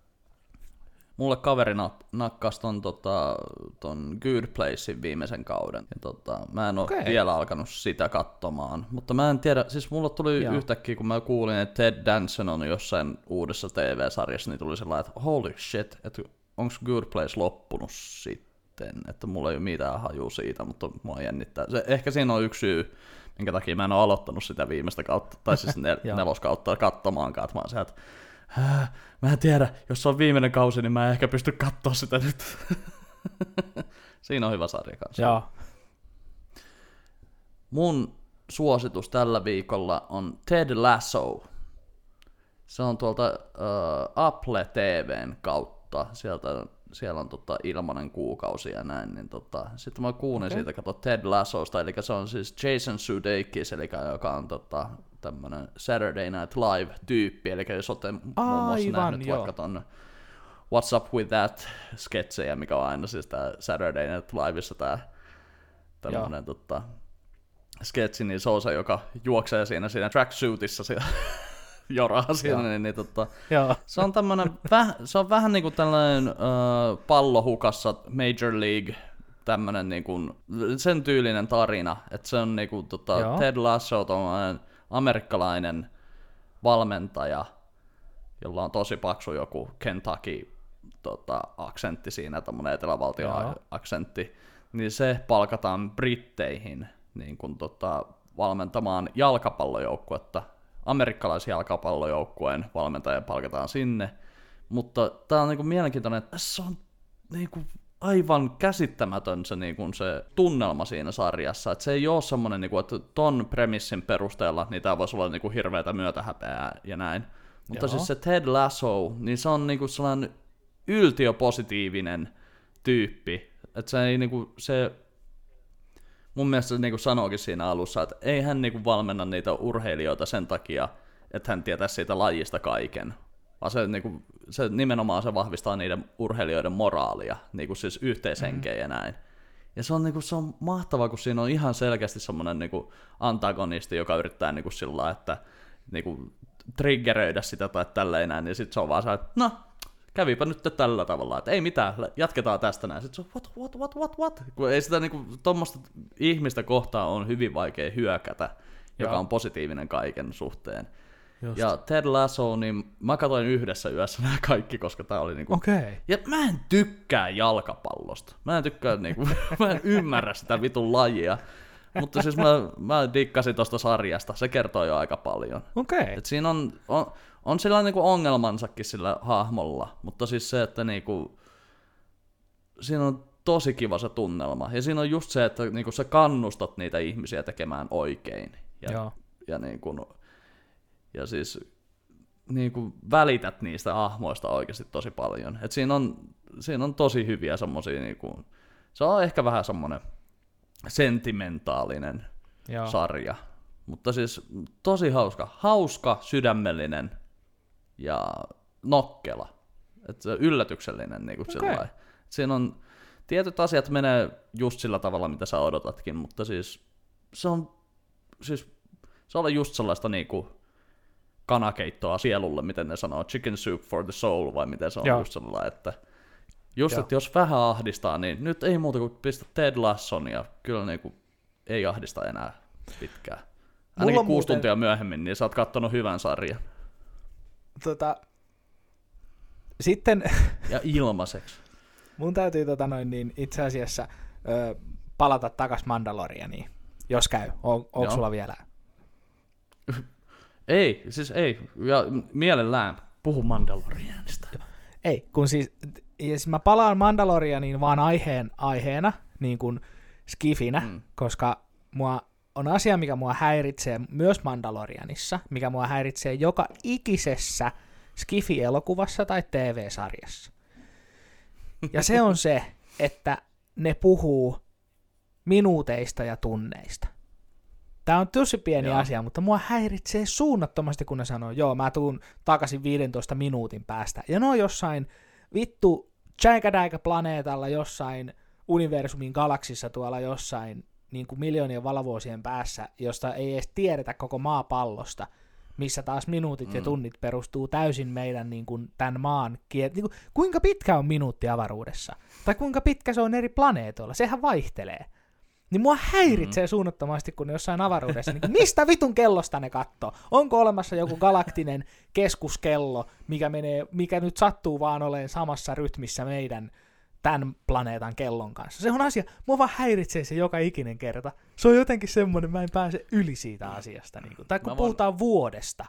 Mulle kaveri nak- nakkas ton, tota, ton Good Placein viimeisen kauden. Ja tota, mä en ole Okei. vielä alkanut sitä katsomaan. Mutta mä en tiedä, siis mulle tuli Joo. yhtäkkiä, kun mä kuulin, että Ted Danson on jossain uudessa TV-sarjassa, niin tuli sellainen, että holy shit, että onko Good Place loppunut sitten? Että mulla ei ole mitään haju siitä, mutta mua jännittää. Se, ehkä siinä on yksi syy, minkä takia mä en ole aloittanut sitä viimeistä kautta, tai siis nel- neloskautta katsomaankaan, että mä oon se, että "Hää, mä en tiedä, jos se on viimeinen kausi, niin mä en ehkä pysty katsoa sitä nyt. Siinä on hyvä sarja kanssa. Joo. Mun suositus tällä viikolla on Ted Lasso. Se on tuolta uh, Apple TVn kautta. Sieltä, siellä on tota, ilmanen kuukausi ja näin. Niin tota, sitten mä kuulin okay. siitä, kato Ted Lassosta. Eli se on siis Jason Sudeikis, eli joka on tota, tämmönen Saturday Night Live-tyyppi. Eli jos olette muun muassa Aivan, nähnyt joo. vaikka ton What's Up With That sketsejä, mikä on aina siis tää Saturday Night Liveissa tää tämmönen tota, sketsi, niin se on se, joka juoksee siinä, siinä tracksuitissa siinä, joraa siinä, niin, niin tota, se on tämmönen, väh, se on vähän niinku tällainen äh, pallohukassa Major League, tämmönen niinku, sen tyylinen tarina, että se on niinku tota, Joo. Ted Lasso, tommonen amerikkalainen valmentaja, jolla on tosi paksu joku Kentucky tota, aksentti siinä, tämmönen etelävaltion Joo. aksentti, niin se palkataan Britteihin niin kun, tota, valmentamaan jalkapallojoukkuetta, amerikkalaisjalkapallojoukkueen valmentaja palkataan sinne, mutta tämä on niinku mielenkiintoinen, että tässä on niinku aivan käsittämätön se, niinku se tunnelma siinä sarjassa, että se ei ole semmoinen, niinku, että ton premissin perusteella niin tämä voisi olla niinku hirveätä myötähäpeää ja näin, mutta Joo. siis se Ted Lasso, niin se on niinku sellainen yltiöpositiivinen tyyppi, että se ei niinku, se mun mielestä se niinku sanookin siinä alussa, että ei hän niinku valmenna niitä urheilijoita sen takia, että hän tietää siitä lajista kaiken, vaan se, niinku, se nimenomaan se vahvistaa niiden urheilijoiden moraalia, niinku siis yhteishenkeä ja näin. Ja se on, niinku, se on mahtavaa, kun siinä on ihan selkeästi semmoinen niinku, antagonisti, joka yrittää niinku, sillä lailla, että niinku, triggeröidä sitä tai tälleen näin, niin sitten se on vaan se, että no, kävipä nyt tällä tavalla, että ei mitään, jatketaan tästä näin. Sitten se on, what, what, what, what, what? Kun ei sitä niinku, tuommoista ihmistä kohtaan on hyvin vaikea hyökätä, joka Joo. on positiivinen kaiken suhteen. Just. Ja Ted Lasso, niin mä katsoin yhdessä yössä nämä kaikki, koska tää oli niinku... Okei. Okay. Ja mä en tykkää jalkapallosta. Mä en tykkää niinku, mä en ymmärrä sitä vitun lajia. Mutta siis mä, mä dikkasin tosta sarjasta, se kertoo jo aika paljon. Okei. Okay. Et siinä on, on, on sillä niinku ongelmansakin sillä hahmolla, mutta siis se, että niinku, siinä on tosi kiva se tunnelma. Ja siinä on just se, että niinku sä kannustat niitä ihmisiä tekemään oikein. Ja, Joo. ja, niinku, ja siis niinku välität niistä hahmoista oikeasti tosi paljon. Et siinä, on, siinä on tosi hyviä semmosia, niinku, se on ehkä vähän semmonen sentimentaalinen Joo. sarja. Mutta siis tosi hauska. Hauska, sydämellinen ja nokkela. Et se yllätyksellinen niin kuin okay. Siinä on, tietyt asiat menee just sillä tavalla, mitä sä odotatkin, mutta siis se on, siis se on just sellaista niinku kanakeittoa sielulle, miten ne sanoo, chicken soup for the soul, vai miten se on Joo. just sellainen, että just, että jos vähän ahdistaa, niin nyt ei muuta kuin pistä Ted Lasson ja kyllä niinku ei ahdista enää pitkään. Ainakin kuusi muuten- tuntia myöhemmin, niin sä oot kattonut hyvän sarjan. Tota, sitten Ja ilmaiseksi. mun täytyy tota noin, niin itse asiassa ö, palata takas Mandalorianiin, jos käy. On, onko sulla vielä? Ei, siis ei. Ja mielellään puhu Mandalorianista. Ei, kun siis, siis mä palaan Mandalorianiin vaan aiheen, aiheena, niin kuin skifinä. Mm. koska mua on asia, mikä mua häiritsee myös Mandalorianissa, mikä mua häiritsee joka ikisessä Skifi-elokuvassa tai TV-sarjassa. Ja se on se, että ne puhuu minuuteista ja tunneista. Tämä on tosi pieni Joo. asia, mutta mua häiritsee suunnattomasti, kun ne sanoo, joo, mä tuun takaisin 15 minuutin päästä. Ja ne on jossain vittu planeetalla jossain universumin galaksissa tuolla jossain niin kuin miljoonien valovuosien päässä, josta ei edes tiedetä koko maapallosta, missä taas minuutit mm. ja tunnit perustuu täysin meidän niin kuin, tämän maan kiet... Niin kuin, kuinka pitkä on minuutti avaruudessa? Tai kuinka pitkä se on eri planeetoilla? Sehän vaihtelee. Niin mua häiritsee mm. suunnattomasti, kun ne jossain avaruudessa, niin mistä vitun kellosta ne kattoo? Onko olemassa joku galaktinen keskuskello, mikä, menee, mikä nyt sattuu vaan olemaan samassa rytmissä meidän tämän planeetan kellon kanssa? Se on asia, mua vaan häiritsee se joka ikinen kerta. Se on jotenkin semmoinen, mä en pääse yli siitä asiasta. Niin kuin. Tai kun Mä voin- puhutaan vuodesta.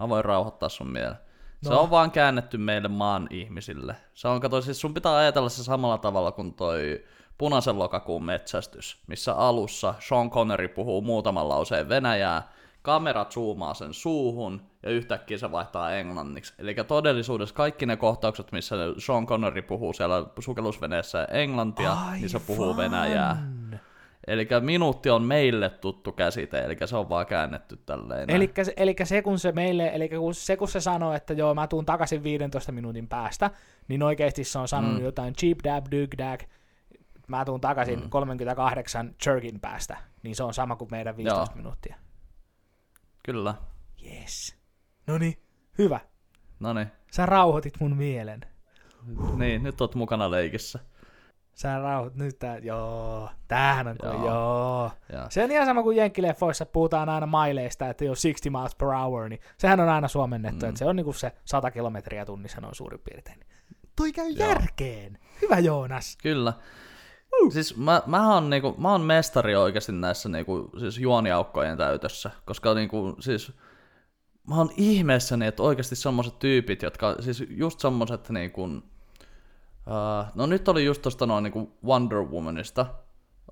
Mä voin rauhoittaa sun mielen. Se No. on vaan käännetty meille maan ihmisille. Se on, kato, siis sun pitää ajatella se samalla tavalla kuin toi punaisen lokakuun metsästys, missä alussa Sean Connery puhuu muutaman lauseen venäjää, kamera zoomaa sen suuhun ja yhtäkkiä se vaihtaa englanniksi. Eli todellisuudessa kaikki ne kohtaukset, missä Sean Connery puhuu siellä sukellusveneessä englantia, Aivan. niin se puhuu venäjää. Eli minuutti on meille tuttu käsite, eli se on vaan käännetty tälleen. Eli se, kun se meille, eli kun se, kun se sanoo, että joo, mä tuun takaisin 15 minuutin päästä, niin oikeasti se on sanonut Mm. jotain cheap dab, dyg dag, mä tuun takaisin mm. 38 jerkin päästä, niin se on sama kuin meidän 15 Joo. minuuttia. Kyllä. Yes. No niin, hyvä. No niin. Sä rauhoitit mun mielen. Niin, nyt oot mukana leikissä. Sä rauhoit nyt tää, joo, tämähän on joo. Joo. joo. Ja. Se on ihan sama kuin Jenkkileffoissa puhutaan aina maileista, että jos 60 miles per hour, niin sehän on aina suomennettu. Mm. että se on niinku se 100 kilometriä tunnissa noin suurin piirtein. Toi käy Joo. järkeen. Hyvä Joonas. Kyllä. Siis mä, mä, oon, niinku, mä oon mestari oikeasti näissä niinku, siis juoniaukkojen täytössä, koska niinku, siis, mä oon ihmeessäni, että oikeasti semmoset tyypit, jotka, siis just semmoset niinku, uh, no nyt oli just tosta noin niinku Wonder Womanista,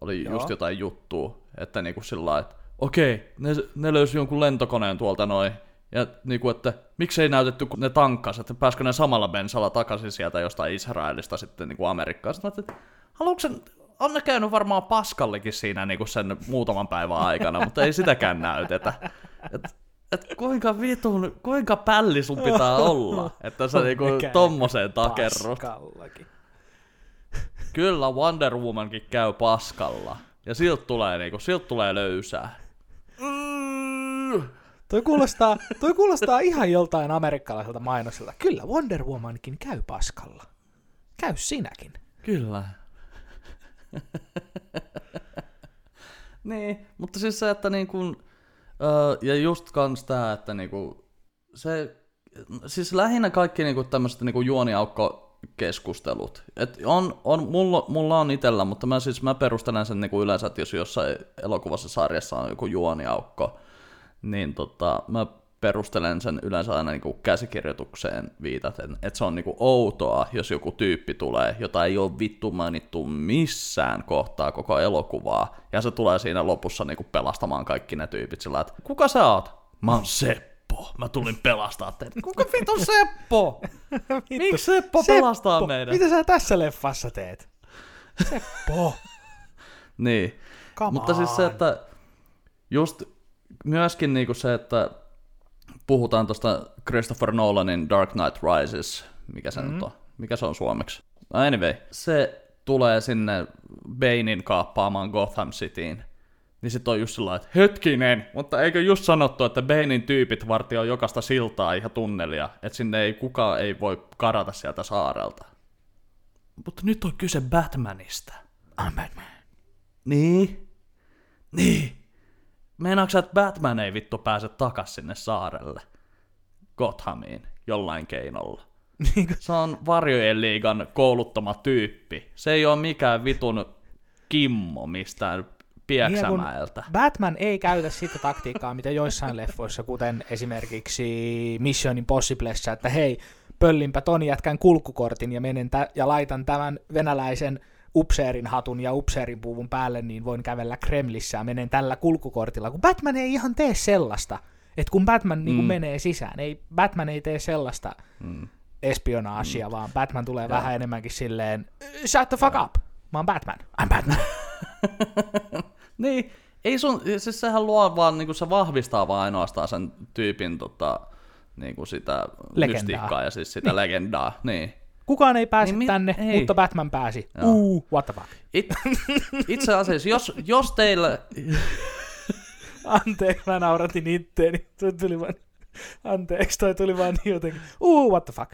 oli Joo. just jotain juttua, että niinku sillä että okei, ne, ne löysi jonkun lentokoneen tuolta noin, ja niinku, että miksei näytetty, kun ne tankkas, että pääskö ne samalla bensalla takaisin sieltä jostain Israelista sitten niinku Amerikkaan. Sitten mä että haluatko sen, on ne käynyt varmaan paskallikin siinä niinku sen muutaman päivän aikana, mutta ei sitäkään näytetä. Et, et kuinka vitun, kuinka pälli sun pitää olla, että sä niinku käynyt tommoseen takerrut. Paskallakin. Kyllä Wonder Womankin käy paskalla. Ja siltä tulee, niinku, siltä tulee löysää. Mm. Toi kuulostaa, toi kuulostaa ihan joltain amerikkalaiselta mainoselta. Kyllä, Wonder Womankin käy paskalla. Käy sinäkin. Kyllä. niin, mutta siis se, että niin kuin, öö, ja just kans tää, että niinku, se, siis lähinnä kaikki niinku tämmöiset niinku juoniaukko keskustelut. Et on, on, mulla, mulla on itsellä, mutta mä, siis, mä perustelen sen niinku yleensä, että jos jossain elokuvassa sarjassa on joku juoniaukko, niin tota, mä perustelen sen yleensä aina niinku käsikirjoitukseen viitaten, että se on niinku outoa, jos joku tyyppi tulee, jota ei ole vittu mainittu missään kohtaa koko elokuvaa, ja se tulee siinä lopussa niinku pelastamaan kaikki ne tyypit sillä että kuka sä oot? Mä oon Seppo, mä tulin pelastaa teitä. Kuka vittu Seppo? Miksi Seppo, Seppo pelastaa meidät? Mitä sä tässä leffassa teet? Seppo. niin. Come Mutta on. siis se, että just myöskin niinku se, että puhutaan tuosta Christopher Nolanin Dark Knight Rises, mikä se mm-hmm. nyt on, mikä se on suomeksi. No anyway, se tulee sinne Banein kaappaamaan Gotham Cityin. Niin sit on just sellainen, että hetkinen, mutta eikö just sanottu, että Banein tyypit vartioi jokaista siltaa ja tunnelia, että sinne ei kukaan ei voi karata sieltä saarelta. Mutta nyt on kyse Batmanista. I'm Batman. Niin. Niin. Meinaatko että Batman ei vittu pääse takas sinne saarelle? Gothamiin jollain keinolla. Se on varjojen liigan kouluttama tyyppi. Se ei ole mikään vitun kimmo mistään Pieksämäeltä. Niin Batman ei käytä sitä taktiikkaa, mitä joissain leffoissa, kuten esimerkiksi Mission Impossiblessa, että hei, pöllinpä ton jätkän kulkukortin ja menen tä- ja laitan tämän venäläisen upseerin hatun ja upseerin puvun päälle, niin voin kävellä Kremlissä ja menen tällä kulkukortilla, kun Batman ei ihan tee sellaista. Että kun Batman mm. niin kun menee sisään, ei, Batman ei tee sellaista mm. espionaasia, mm. vaan Batman tulee ja. vähän enemmänkin silleen, shut the fuck ja. up, mä oon Batman, I'm Batman. niin, ei sun, siis sehän luo vaan, niin se vahvistaa vaan ainoastaan sen tyypin tota, niin kuin sitä legendaa. mystiikkaa ja siis sitä niin. legendaa. Niin. Kukaan ei pääse niin, tänne, ei. mutta Batman pääsi. Joo. Uh, what the fuck. It, itse asiassa, jos, jos teillä... Anteeksi, mä nauratin itteeni. Toi tuli vaan... Anteeksi, toi tuli vaan niin jotenkin. Uh, what the fuck.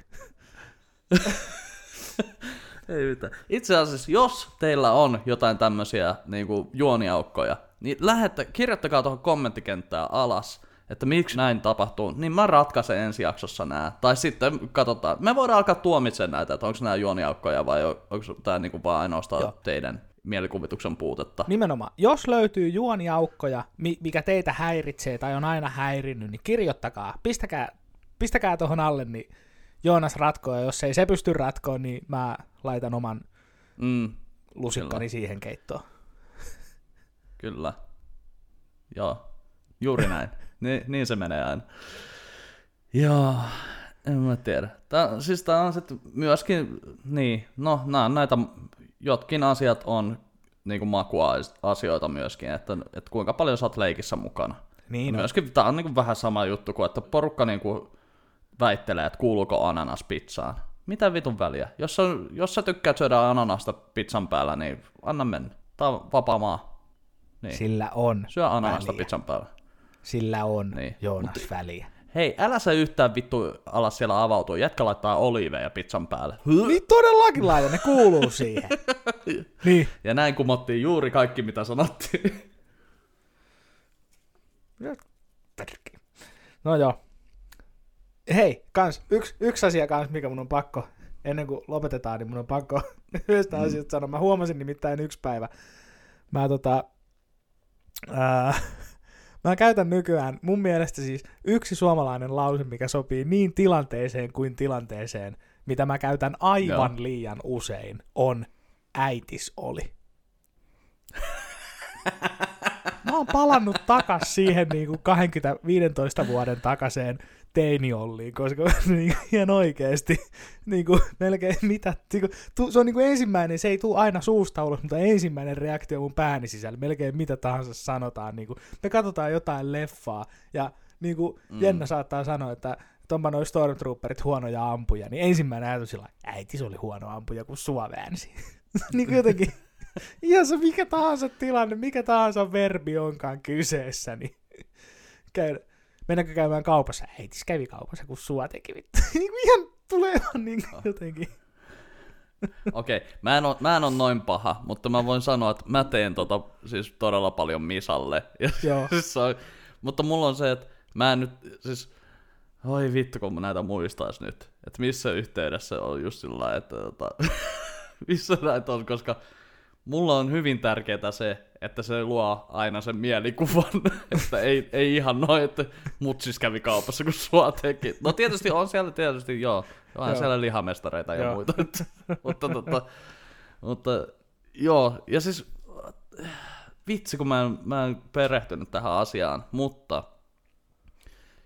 ei mitään. Itse asiassa, jos teillä on jotain tämmöisiä niin juoniaukkoja, niin lähette, kirjoittakaa tuohon kommenttikenttään alas – että miksi näin tapahtuu, niin mä ratkaisen ensi jaksossa nämä. Tai sitten katsotaan, me voidaan alkaa tuomitsemaan näitä, että onko nämä juoniaukkoja vai onko tämä niinku vaan ainoastaan Joo. teidän mielikuvituksen puutetta. Nimenomaan. Jos löytyy juoniaukkoja, mikä teitä häiritsee tai on aina häirinnyt, niin kirjoittakaa. Pistäkää, pistäkää tuohon alle, niin Joonas ratkoo, ja jos ei se pysty ratkoon, niin mä laitan oman mm, lusikkani kyllä. siihen keittoon. Kyllä. Joo, juuri näin. Niin, niin se menee aina. Joo, en mä tiedä. Tää, siis tää on sitten myöskin, niin, no nää, näitä jotkin asiat on niin kuin makuasioita myöskin, että, että kuinka paljon sä oot leikissä mukana. Niin myöskin tää on niin kuin vähän sama juttu kuin, että porukka niin kuin väittelee, että kuuluuko ananas pizzaan. Mitä vitun väliä? Jos, on, jos sä tykkäät syödä ananasta pizzan päällä, niin anna mennä. Tää on vapaa maa. Niin. Sillä on Syö ananasta väliä. pizzan päällä. Sillä on niin. Joonas Mut, väliä. Hei, älä sä yhtään vittu alas siellä avautua. Jätkä laittaa oliiveja pizzan päälle. Niin todellakin laita, ne kuuluu siihen. niin. Ja näin kumottiin juuri kaikki, mitä sanottiin. No joo. Hei, kans, yksi, yksi asia kans, mikä mun on pakko, ennen kuin lopetetaan, niin mun on pakko yhdestä mm. asiasta sanoa. Mä huomasin nimittäin yksi päivä. Mä tota, ää, Mä käytän nykyään, mun mielestä siis yksi suomalainen lause, mikä sopii niin tilanteeseen kuin tilanteeseen, mitä mä käytän aivan Joo. liian usein, on äitis oli. mä oon palannut takas siihen niin kuin 20-15 vuoden takaseen teiniolliin, koska niin, ihan oikeasti niin kuin, melkein mitä, niin kuin, tu, se on niin kuin ensimmäinen, se ei tule aina suusta ulos, mutta ensimmäinen reaktio mun pääni sisällä, melkein mitä tahansa sanotaan, niin kuin, me katsotaan jotain leffaa, ja niin kuin mm. Jenna saattaa sanoa, että onpa noin Stormtrooperit huonoja ampuja, niin ensimmäinen ajatus sillä äiti se oli huono ampuja, kun sua väänsi. niin kuin jotenkin, ihan se mikä tahansa tilanne, mikä tahansa verbi onkaan kyseessä, niin käydä, mennäänkö käymään kaupassa? Äitis kävi kaupassa, kun sua teki vittu. Niin ihan tulee vaan niin jotenkin. Okei, okay. mä, en ole, mä en ole noin paha, mutta mä voin sanoa, että mä teen tota siis todella paljon Misalle. Ja, Joo. siis on, mutta mulla on se, että mä en nyt, siis, Oi vittu, kun mä näitä muistais nyt. Että missä yhteydessä on just sillä että tota, missä näitä on, koska mulla on hyvin tärkeää se, että se luo aina sen mielikuvan, että ei, ei ihan noin, että mutsis kävi kaupassa, kun sua teki. No tietysti on siellä tietysti, joo, on joo. siellä lihamestareita ja joo. muita, mutta, mutta, mutta joo, ja siis vitsi, kun mä en, mä en perehtynyt tähän asiaan, mutta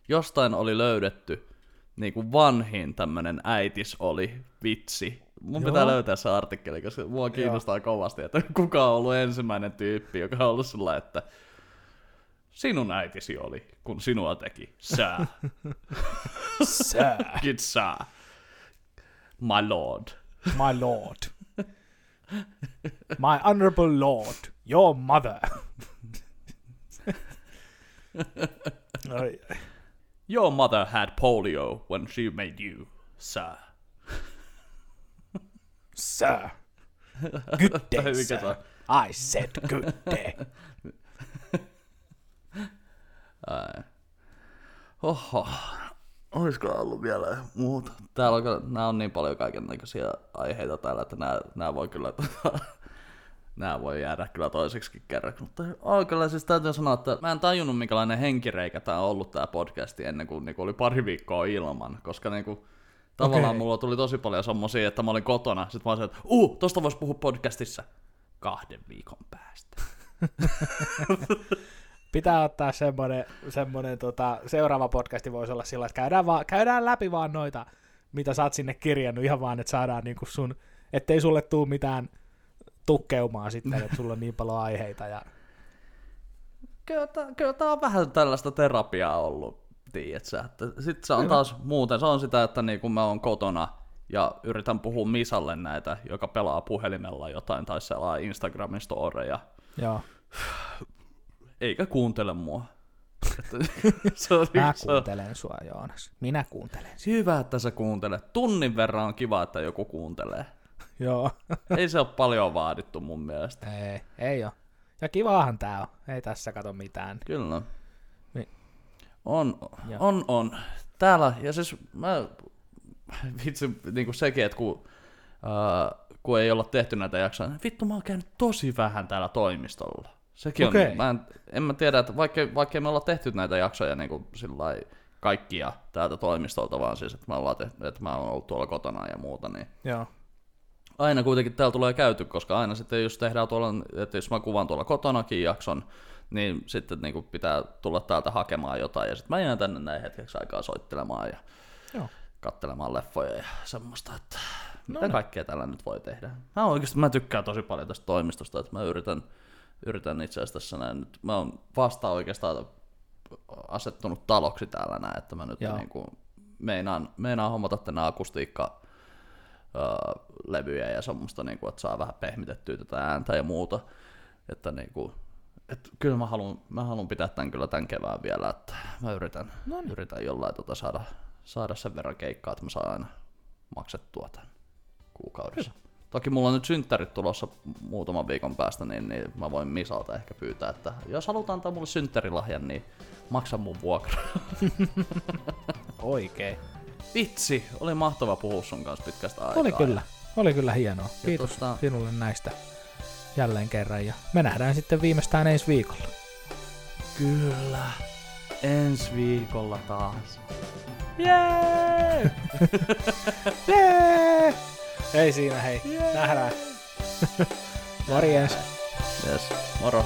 jostain oli löydetty niin kuin vanhin tämmönen äitis oli vitsi. Mun Joo. pitää löytää se artikkeli, koska mua kiinnostaa Joo. kovasti, että kuka on ollut ensimmäinen tyyppi, joka on ollut sillä, että sinun äitisi oli, kun sinua teki. Sää. Sää. Good sir. My lord. My lord. My honorable lord. Your mother. Your mother had polio when she made you, sir. Sir. Good day, sir. I said good day. Oho. Olisiko ollut vielä muuta? Täällä on, nämä on niin paljon kaikenlaisia aiheita täällä, että nämä, nämä voi kyllä nämä voi jäädä kyllä toiseksi kerraksi. Mutta oh, kyllä siis täytyy sanoa, että mä en tajunnut minkälainen henkireikä tämä on ollut tämä podcasti ennen kuin, niin kuin oli pari viikkoa ilman, koska niin kuin, tavallaan okay. mulla tuli tosi paljon semmosia, että mä olin kotona, sit mä olin että uh, tosta vois puhua podcastissa kahden viikon päästä. Pitää ottaa semmoinen, semmoinen tota, seuraava podcasti voisi olla sillä, että käydään, vaan, käydään läpi vaan noita, mitä sä oot sinne kirjannut, ihan vaan, että saadaan niinku sun, ettei sulle tuu mitään tukkeumaan sitten, että sulla on niin paljon aiheita. Ja... Kyllä, kyllä tämä on vähän tällaista terapiaa ollut, tiedätkö? Että sitten se on taas muuten, se on sitä, että niin kun mä oon kotona ja yritän puhua Misalle näitä, joka pelaa puhelimella jotain tai selaa Instagramin storeja. Joo. Eikä kuuntele mua. se on Mä kuuntelen sua, Joonas. Minä kuuntelen. Hyvä, että sä kuuntelet. Tunnin verran on kiva, että joku kuuntelee. Joo. ei se ole paljon vaadittu mun mielestä. Ei, ei ole. Ja kivaahan tää on. Ei tässä kato mitään. Kyllä. Niin. On, on, on. Täällä, ja siis mä, vitsi, niin kuin sekin, että kun, äh, kun ei olla tehty näitä jaksoja, niin vittu mä oon käynyt tosi vähän täällä toimistolla. Sekin okay. on, mä en, en mä tiedä, että vaikka, vaikka me ollaan tehty näitä jaksoja niin kuin kaikkia täältä toimistolta, vaan siis, että, mä ollaan tehty, että mä oon ollut tuolla kotona ja muuta, niin Joo aina kuitenkin täällä tulee käyty, koska aina sitten jos tehdään tuolla, että jos mä kuvan tuolla kotonakin jakson, niin sitten niin kuin pitää tulla täältä hakemaan jotain, ja sitten mä jään tänne näin hetkeksi aikaa soittelemaan ja Joo. kattelemaan leffoja ja semmoista, että no mitä niin. kaikkea tällä nyt voi tehdä. Mä oikeasti mä tykkään tosi paljon tästä toimistosta, että mä yritän, yritän itse asiassa tässä näin, nyt mä oon vasta oikeastaan asettunut taloksi täällä näin, että mä nyt niin kuin meinaan, meinaan hommata tänne akustiikka levyjä ja semmoista, niin kuin, että saa vähän pehmitettyä tätä ääntä ja muuta. Että niin kuin, että kyllä mä haluan, mä haluan pitää tämän kyllä tämän kevään vielä, että mä yritän, no niin. yritän jollain tota saada, saada sen verran keikkaa, että mä saan aina maksettua tämän kuukaudessa. Kyllä. Toki mulla on nyt synttärit tulossa muutaman viikon päästä, niin, niin mä voin Misalta ehkä pyytää, että jos halutaan antaa mulle synttärilahjan, niin maksa mun vuokra. Oikein. Vitsi, oli mahtava puhua sun kanssa pitkästä aikaa. Oli kyllä, oli kyllä hienoa. Kiitos tosta... sinulle näistä jälleen kerran ja me nähdään sitten viimeistään ensi viikolla. Kyllä, ensi viikolla taas. Jee! Jee! Ei siinä, hei. Jee! Nähdään. Morjens. Yes, moro.